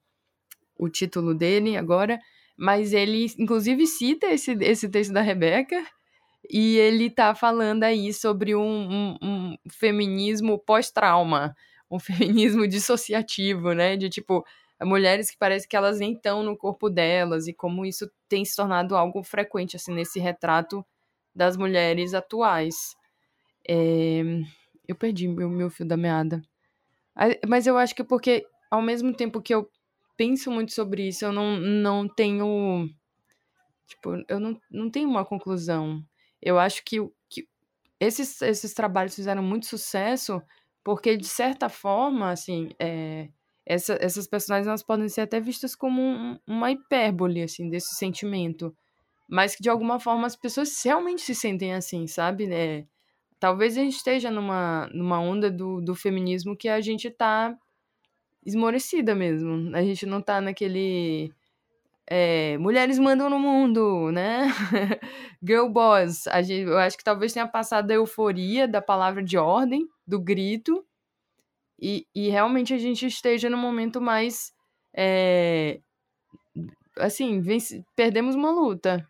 o título dele agora, mas ele, inclusive, cita esse, esse texto da Rebeca, e ele tá falando aí sobre um, um, um feminismo pós-trauma, um feminismo dissociativo, né, de tipo, mulheres que parece que elas nem estão no corpo delas, e como isso tem se tornado algo frequente, assim, nesse retrato das mulheres atuais. É... Eu perdi meu, meu fio da meada. Mas eu acho que é porque, ao mesmo tempo que eu penso muito sobre isso, eu não, não tenho. Tipo, eu não, não tenho uma conclusão. Eu acho que, que esses, esses trabalhos fizeram muito sucesso porque, de certa forma, assim, é, essa, essas personagens elas podem ser até vistas como um, uma hipérbole, assim, desse sentimento mas que de alguma forma as pessoas realmente se sentem assim, sabe? É, talvez a gente esteja numa, numa onda do, do feminismo que a gente tá esmorecida mesmo. A gente não tá naquele. É, mulheres mandam no mundo, né? Girl boss. A gente, eu acho que talvez tenha passado a euforia da palavra de ordem, do grito, e, e realmente a gente esteja no momento mais. É, assim, vence, perdemos uma luta.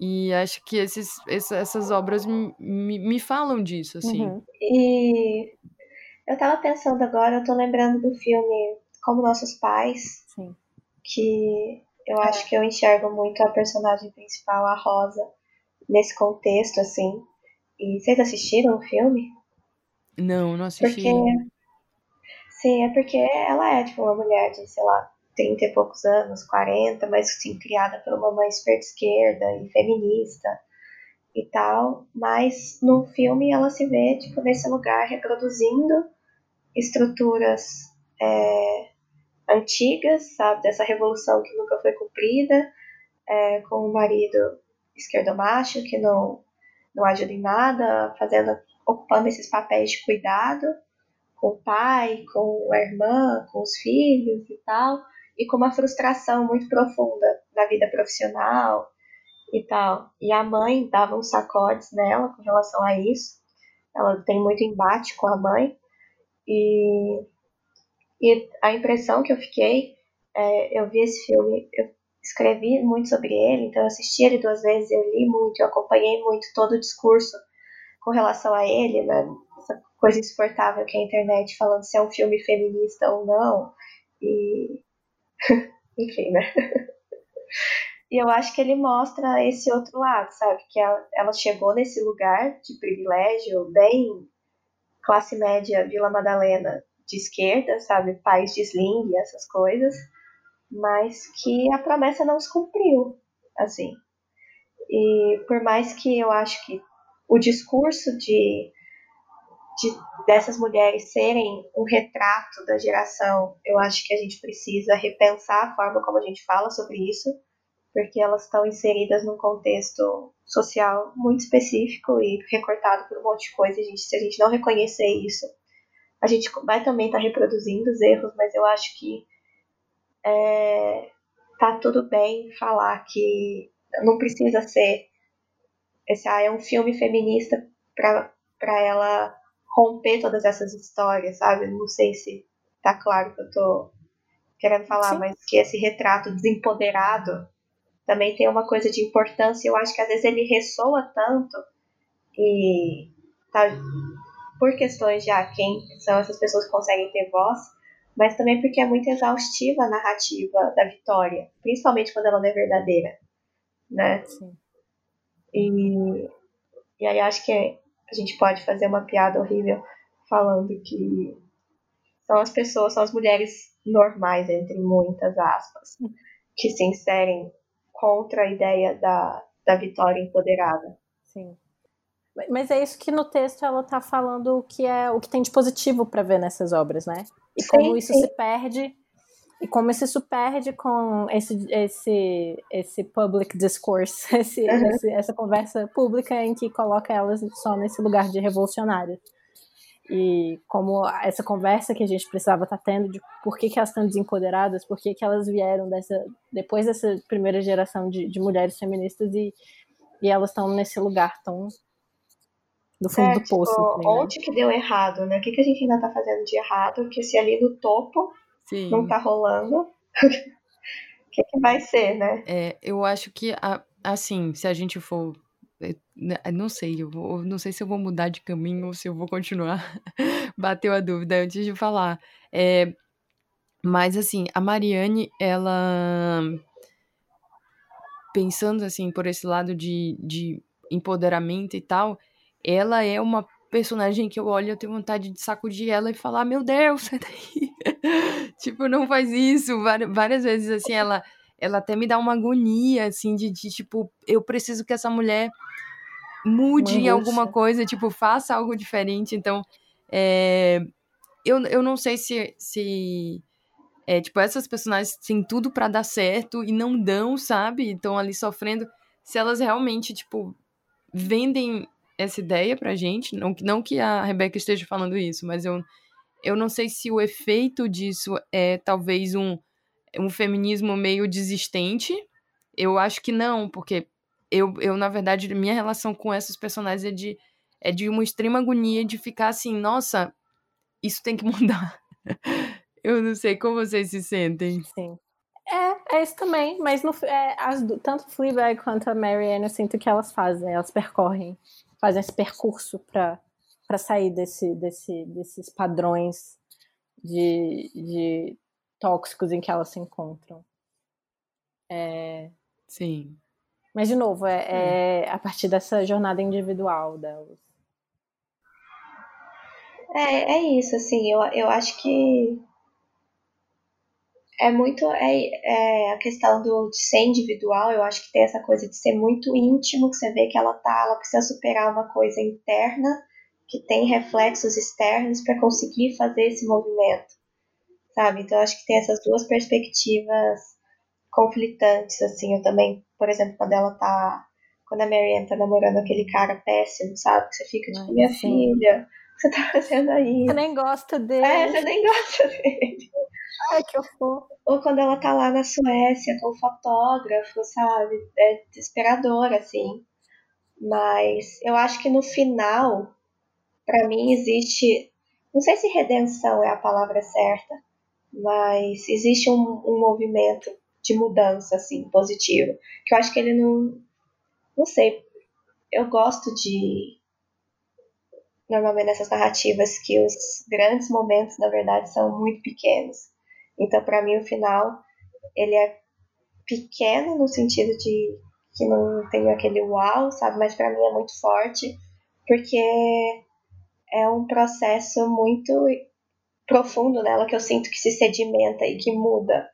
E acho que esses, essas obras me, me falam disso, assim. Uhum. E eu tava pensando agora, eu tô lembrando do filme Como Nossos Pais, Sim. que eu é. acho que eu enxergo muito a personagem principal, a Rosa, nesse contexto, assim. E vocês assistiram o filme? Não, não assisti. Porque Sim, é porque ela é, tipo, uma mulher de, sei lá, 30 e poucos anos, 40, mas, assim, criada por uma mãe super esquerda e feminista e tal. Mas no filme ela se vê, tipo, nesse lugar reproduzindo estruturas é, antigas, sabe? Dessa revolução que nunca foi cumprida, é, com o marido esquerdo-macho que não, não ajuda em nada, fazendo, ocupando esses papéis de cuidado com o pai, com a irmã, com os filhos e tal, e com uma frustração muito profunda na vida profissional e tal. E a mãe dava uns sacodes nela com relação a isso. Ela tem muito embate com a mãe. E, e a impressão que eu fiquei, é, eu vi esse filme, eu escrevi muito sobre ele, então eu assisti ele duas vezes, eu li muito, eu acompanhei muito todo o discurso com relação a ele, né? Essa coisa insuportável que é a internet falando se é um filme feminista ou não. E. Enfim, né? e eu acho que ele mostra esse outro lado, sabe? Que ela chegou nesse lugar de privilégio, bem classe média, Vila Madalena de esquerda, sabe? Pais de sling, essas coisas mas que a promessa não se cumpriu, assim. E por mais que eu acho que o discurso de, de dessas mulheres serem um retrato da geração, eu acho que a gente precisa repensar a forma como a gente fala sobre isso, porque elas estão inseridas num contexto social muito específico e recortado por um monte de coisa. A gente, se a gente não reconhecer isso, a gente vai também estar tá reproduzindo os erros, mas eu acho que é, tá tudo bem falar que não precisa ser esse ah, é um filme feminista para ela romper todas essas histórias, sabe? Não sei se tá claro que eu tô querendo falar, Sim. mas que esse retrato desempoderado também tem uma coisa de importância. Eu acho que às vezes ele ressoa tanto e tá, por questões de ah, quem são essas pessoas que conseguem ter voz, mas também porque é muito exaustiva a narrativa da Vitória, principalmente quando ela não é verdadeira, né? Sim. E, e aí acho que a gente pode fazer uma piada horrível falando que são as pessoas, são as mulheres normais, entre muitas aspas, que se inserem contra a ideia da, da Vitória empoderada. Sim. Mas é isso que no texto ela está falando o que é o que tem de positivo para ver nessas obras, né? E como sim, isso sim. se perde e como isso se perde com esse esse esse public discourse, esse, uhum. esse, essa conversa pública em que coloca elas só nesse lugar de revolucionárias. E como essa conversa que a gente precisava estar tá tendo de por que, que elas estão desempoderadas, por que, que elas vieram dessa depois dessa primeira geração de, de mulheres feministas e, e elas estão nesse lugar tão do fundo é, do poço. Tipo, assim, né? onde que deu errado, né? O que, que a gente ainda tá fazendo de errado? Que se ali no topo Sim. não tá rolando, o que, que vai ser, né? É, eu acho que, assim, se a gente for é, né, não sei, eu vou, não sei se eu vou mudar de caminho ou se eu vou continuar. Bateu a dúvida antes de falar. É, mas assim, a Mariane, ela pensando assim por esse lado de, de empoderamento e tal, ela é uma personagem que eu olho eu tenho vontade de sacudir ela e falar, meu Deus, sai daí. tipo, não faz isso. Várias vezes, assim, ela, ela até me dá uma agonia, assim, de, de tipo, eu preciso que essa mulher mude em alguma coisa, tipo, faça algo diferente. Então, é, eu, eu não sei se, se é, tipo, essas personagens têm tudo para dar certo e não dão, sabe? Estão ali sofrendo. Se elas realmente, tipo, vendem essa ideia pra gente. Não, não que a Rebeca esteja falando isso, mas eu, eu não sei se o efeito disso é talvez um, um feminismo meio desistente. Eu acho que não, porque eu, eu, na verdade, minha relação com essas personagens é de, é de uma extrema agonia de ficar assim, nossa, isso tem que mudar. eu não sei como vocês se sentem. Sim. É, é isso também, mas no, é, as, tanto Fleabag quanto a Marianne, eu sinto que elas fazem, elas percorrem fazem esse percurso para sair desse, desse, desses padrões de, de tóxicos em que elas se encontram. É... Sim. Mas, de novo, é, é, a partir dessa jornada individual delas. É, é isso, assim, eu, eu acho que é muito é, é, a questão do, de ser individual, eu acho que tem essa coisa de ser muito íntimo, que você vê que ela tá, ela precisa superar uma coisa interna que tem reflexos externos para conseguir fazer esse movimento, sabe? Então eu acho que tem essas duas perspectivas conflitantes, assim, eu também, por exemplo, quando ela tá, quando a Marianne tá namorando aquele cara péssimo, sabe? Que você fica tipo, minha filha, você tá fazendo aí? Você nem gosta dele. É, você nem gosta dele. Ai, que horror. Ou quando ela tá lá na Suécia com o fotógrafo, sabe? É desesperador, assim. Mas eu acho que no final, para mim, existe. Não sei se redenção é a palavra certa, mas existe um, um movimento de mudança, assim, positivo. Que eu acho que ele não. Não sei. Eu gosto de. Normalmente nessas narrativas que os grandes momentos, na verdade, são muito pequenos. Então, para mim, o final ele é pequeno no sentido de que não tem aquele uau, sabe? Mas para mim é muito forte, porque é um processo muito profundo nela que eu sinto que se sedimenta e que muda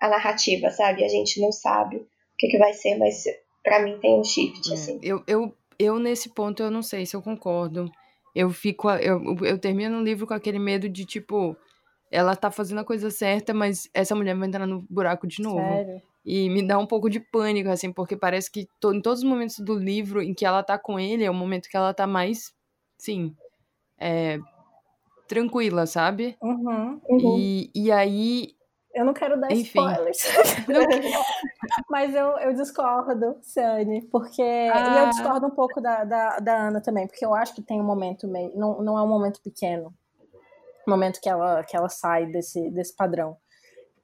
a narrativa, sabe? A gente não sabe o que, que vai ser, mas para mim tem um shift, é, assim. Eu, eu, eu, nesse ponto, eu não sei se eu concordo. Eu fico. Eu, eu termino o livro com aquele medo de, tipo, ela tá fazendo a coisa certa, mas essa mulher vai entrar no buraco de novo. Sério? E me dá um pouco de pânico, assim, porque parece que to, em todos os momentos do livro em que ela tá com ele, é o momento que ela tá mais, sim, é, tranquila, sabe? Uhum, uhum. E, e aí. Eu não quero dar Enfim. spoilers. Mas eu, eu discordo, Sani, porque. Ah. E eu ah. discordo um pouco da, da, da Ana também, porque eu acho que tem um momento meio. Não, não é um momento pequeno momento que ela, que ela sai desse, desse padrão.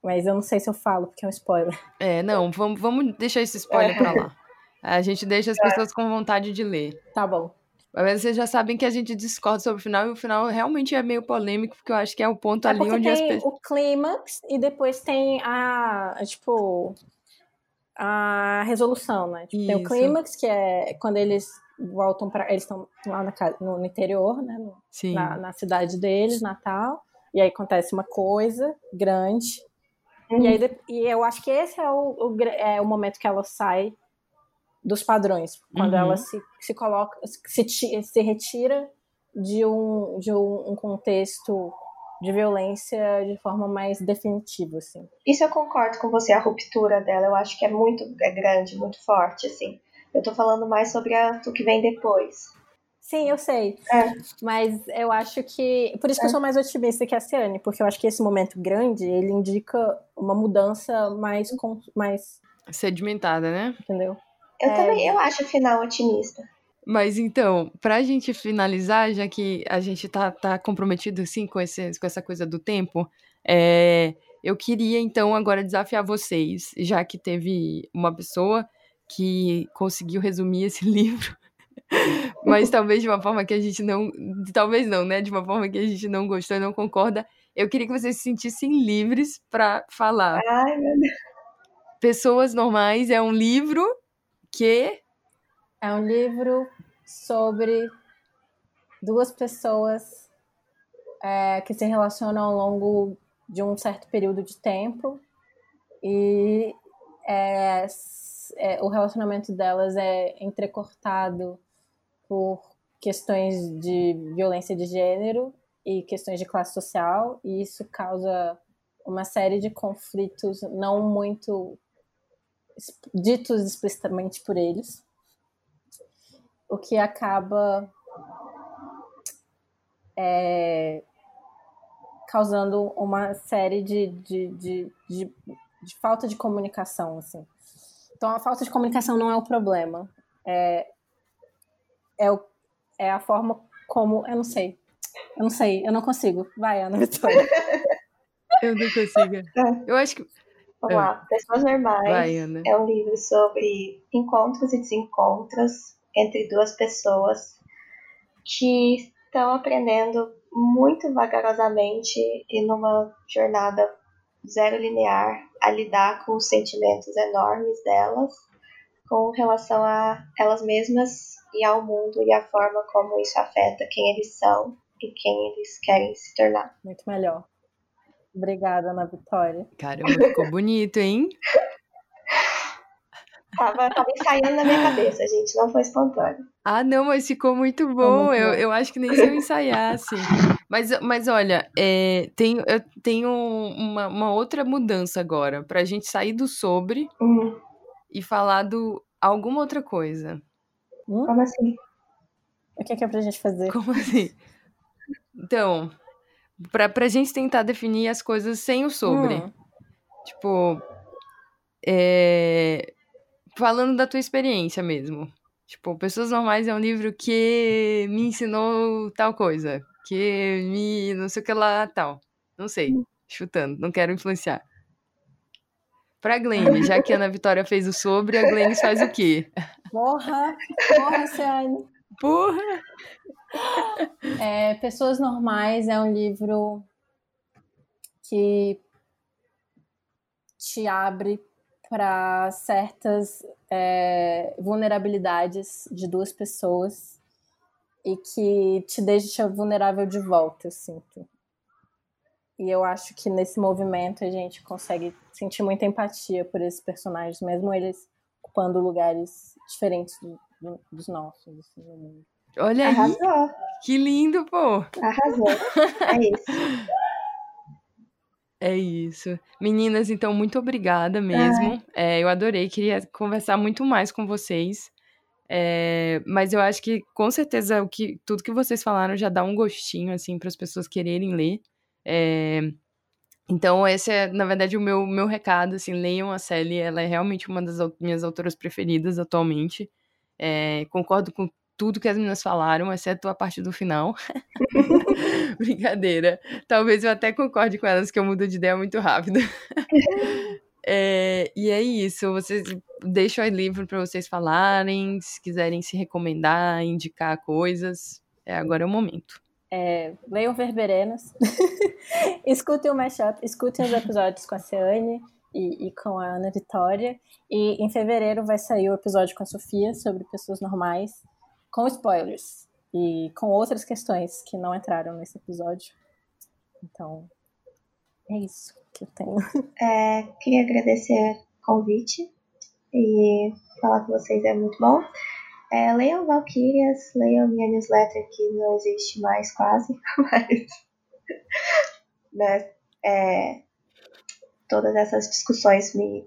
Mas eu não sei se eu falo, porque é um spoiler. É, não, vamos, vamos deixar esse spoiler é. pra lá. A gente deixa as pessoas com vontade de ler. Tá bom. Mas vocês já sabem que a gente discorda sobre o final, e o final realmente é meio polêmico, porque eu acho que é o ponto é ali onde tem as pessoas. o clímax e depois tem a. Tipo. A resolução, né? Tipo, tem o clímax, que é quando eles voltam para eles estão lá na, no, no, interior, né, no, na, na, cidade deles, Natal, e aí acontece uma coisa grande. Uhum. E, aí, e eu acho que esse é o, o, é o momento que ela sai dos padrões, quando uhum. ela se, se coloca, se, se retira de um, de um, um contexto de violência de forma mais definitiva, assim. Isso eu concordo com você, a ruptura dela, eu acho que é muito é grande, muito forte, assim. Eu tô falando mais sobre a, o que vem depois. Sim, eu sei. É. Mas eu acho que. Por isso que é. eu sou mais otimista que a Ciane, porque eu acho que esse momento grande ele indica uma mudança mais. mais... Sedimentada, né? Entendeu? Eu é... também eu acho o final otimista. Mas então, pra gente finalizar, já que a gente tá, tá comprometido assim com, esse, com essa coisa do tempo, é, eu queria então agora desafiar vocês, já que teve uma pessoa que conseguiu resumir esse livro. Mas talvez de uma forma que a gente não. Talvez não, né? De uma forma que a gente não gostou e não concorda. Eu queria que vocês se sentissem livres para falar. Ai, meu Deus. Pessoas Normais é um livro que. É um livro sobre duas pessoas é, que se relacionam ao longo de um certo período de tempo e é, é, o relacionamento delas é entrecortado por questões de violência de gênero e questões de classe social, e isso causa uma série de conflitos não muito ditos explicitamente por eles, o que acaba é, causando uma série de, de, de, de, de falta de comunicação, assim. Então a falta de comunicação não é o problema. É, é, o, é a forma como. Eu não sei. Eu não sei, eu não consigo. Vai, Ana Vitória. eu não consigo. É. Eu acho que. Vamos lá. Ah. Pessoas Normais Vai, é um livro sobre encontros e desencontros entre duas pessoas que estão aprendendo muito vagarosamente e numa jornada zero linear a lidar com os sentimentos enormes delas com relação a elas mesmas e ao mundo e a forma como isso afeta quem eles são e quem eles querem se tornar. Muito melhor. Obrigada, Ana Vitória. Caramba, ficou bonito, hein? Tava, tava ensaiando na minha cabeça, gente, não foi espontâneo. Ah, não, mas ficou muito bom. Muito eu, bom. eu acho que nem se eu ensaiasse. mas, mas olha, é, tem, eu tenho uma, uma outra mudança agora, pra gente sair do sobre uhum. e falar do alguma outra coisa. Hum? Como assim? O que é, que é pra gente fazer? Como assim? Então, pra, pra gente tentar definir as coisas sem o sobre. Hum. Tipo, é, falando da tua experiência mesmo. Tipo, Pessoas Normais é um livro que me ensinou tal coisa. Que me. não sei o que lá, tal. Não sei. Chutando, não quero influenciar. Pra Glenn, já que a Ana Vitória fez o sobre, a Glenn faz o quê? Porra! Porra, Ciane! Porra! É, Pessoas Normais é um livro que te abre para certas é, vulnerabilidades de duas pessoas e que te deixa vulnerável de volta, eu sinto. E eu acho que nesse movimento a gente consegue sentir muita empatia por esses personagens, mesmo eles ocupando lugares diferentes do, do, dos nossos. Assim, Olha Arrasou. aí! Que lindo, pô! Arrasou. É isso. É isso. Meninas, então, muito obrigada mesmo. É, eu adorei, queria conversar muito mais com vocês. É, mas eu acho que, com certeza, o que, tudo que vocês falaram já dá um gostinho, assim, para as pessoas quererem ler. É, então, esse é, na verdade, o meu, meu recado, assim, leiam a Sally, ela é realmente uma das minhas autoras preferidas atualmente. É, concordo com tudo que as meninas falaram, exceto a parte do final. Brincadeira. Talvez eu até concorde com elas que eu mudo de ideia muito rápido. é, e é isso. Vocês deixam aí livro para vocês falarem, se quiserem se recomendar, indicar coisas. É, agora é o momento. É, leiam Verberenas. escutem o mashup, escutem os episódios com a Ciane e, e, com a Ana Vitória. E em fevereiro vai sair o episódio com a Sofia sobre pessoas normais com spoilers e com outras questões que não entraram nesse episódio. Então, é isso que eu tenho. É, queria agradecer o convite e falar com vocês é muito bom. É, leiam Valkyrias, leiam minha newsletter que não existe mais quase, mas né, é, todas essas discussões me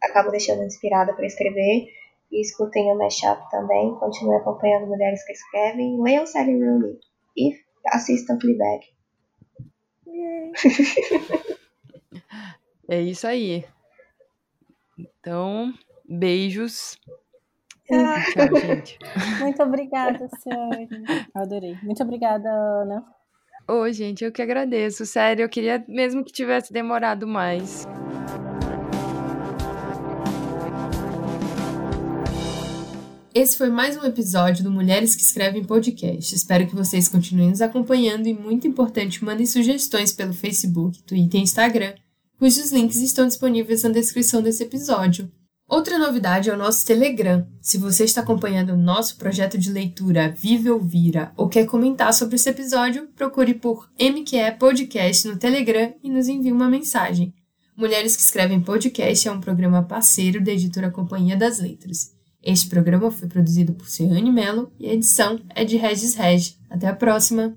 acabam deixando inspirada para escrever e escutem o Mashup também. Continuem acompanhando Mulheres que Escrevem. Leiam Sally Rooney e assistam Fleabag. é isso aí. Então, beijos. Ah. Tchau, gente. Muito obrigada, senhora. Adorei. Muito obrigada, Ana. Ô, gente, eu que agradeço. Sério, eu queria mesmo que tivesse demorado mais. Esse foi mais um episódio do Mulheres que Escrevem Podcast. Espero que vocês continuem nos acompanhando e, muito importante, mandem sugestões pelo Facebook, Twitter e Instagram, cujos links estão disponíveis na descrição desse episódio. Outra novidade é o nosso Telegram. Se você está acompanhando o nosso projeto de leitura Vive ou Vira ou quer comentar sobre esse episódio, procure por MQE Podcast no Telegram e nos envie uma mensagem. Mulheres que Escrevem Podcast é um programa parceiro da editora Companhia das Letras. Este programa foi produzido por Ciane Mello e a edição é de Regis Reg. Até a próxima!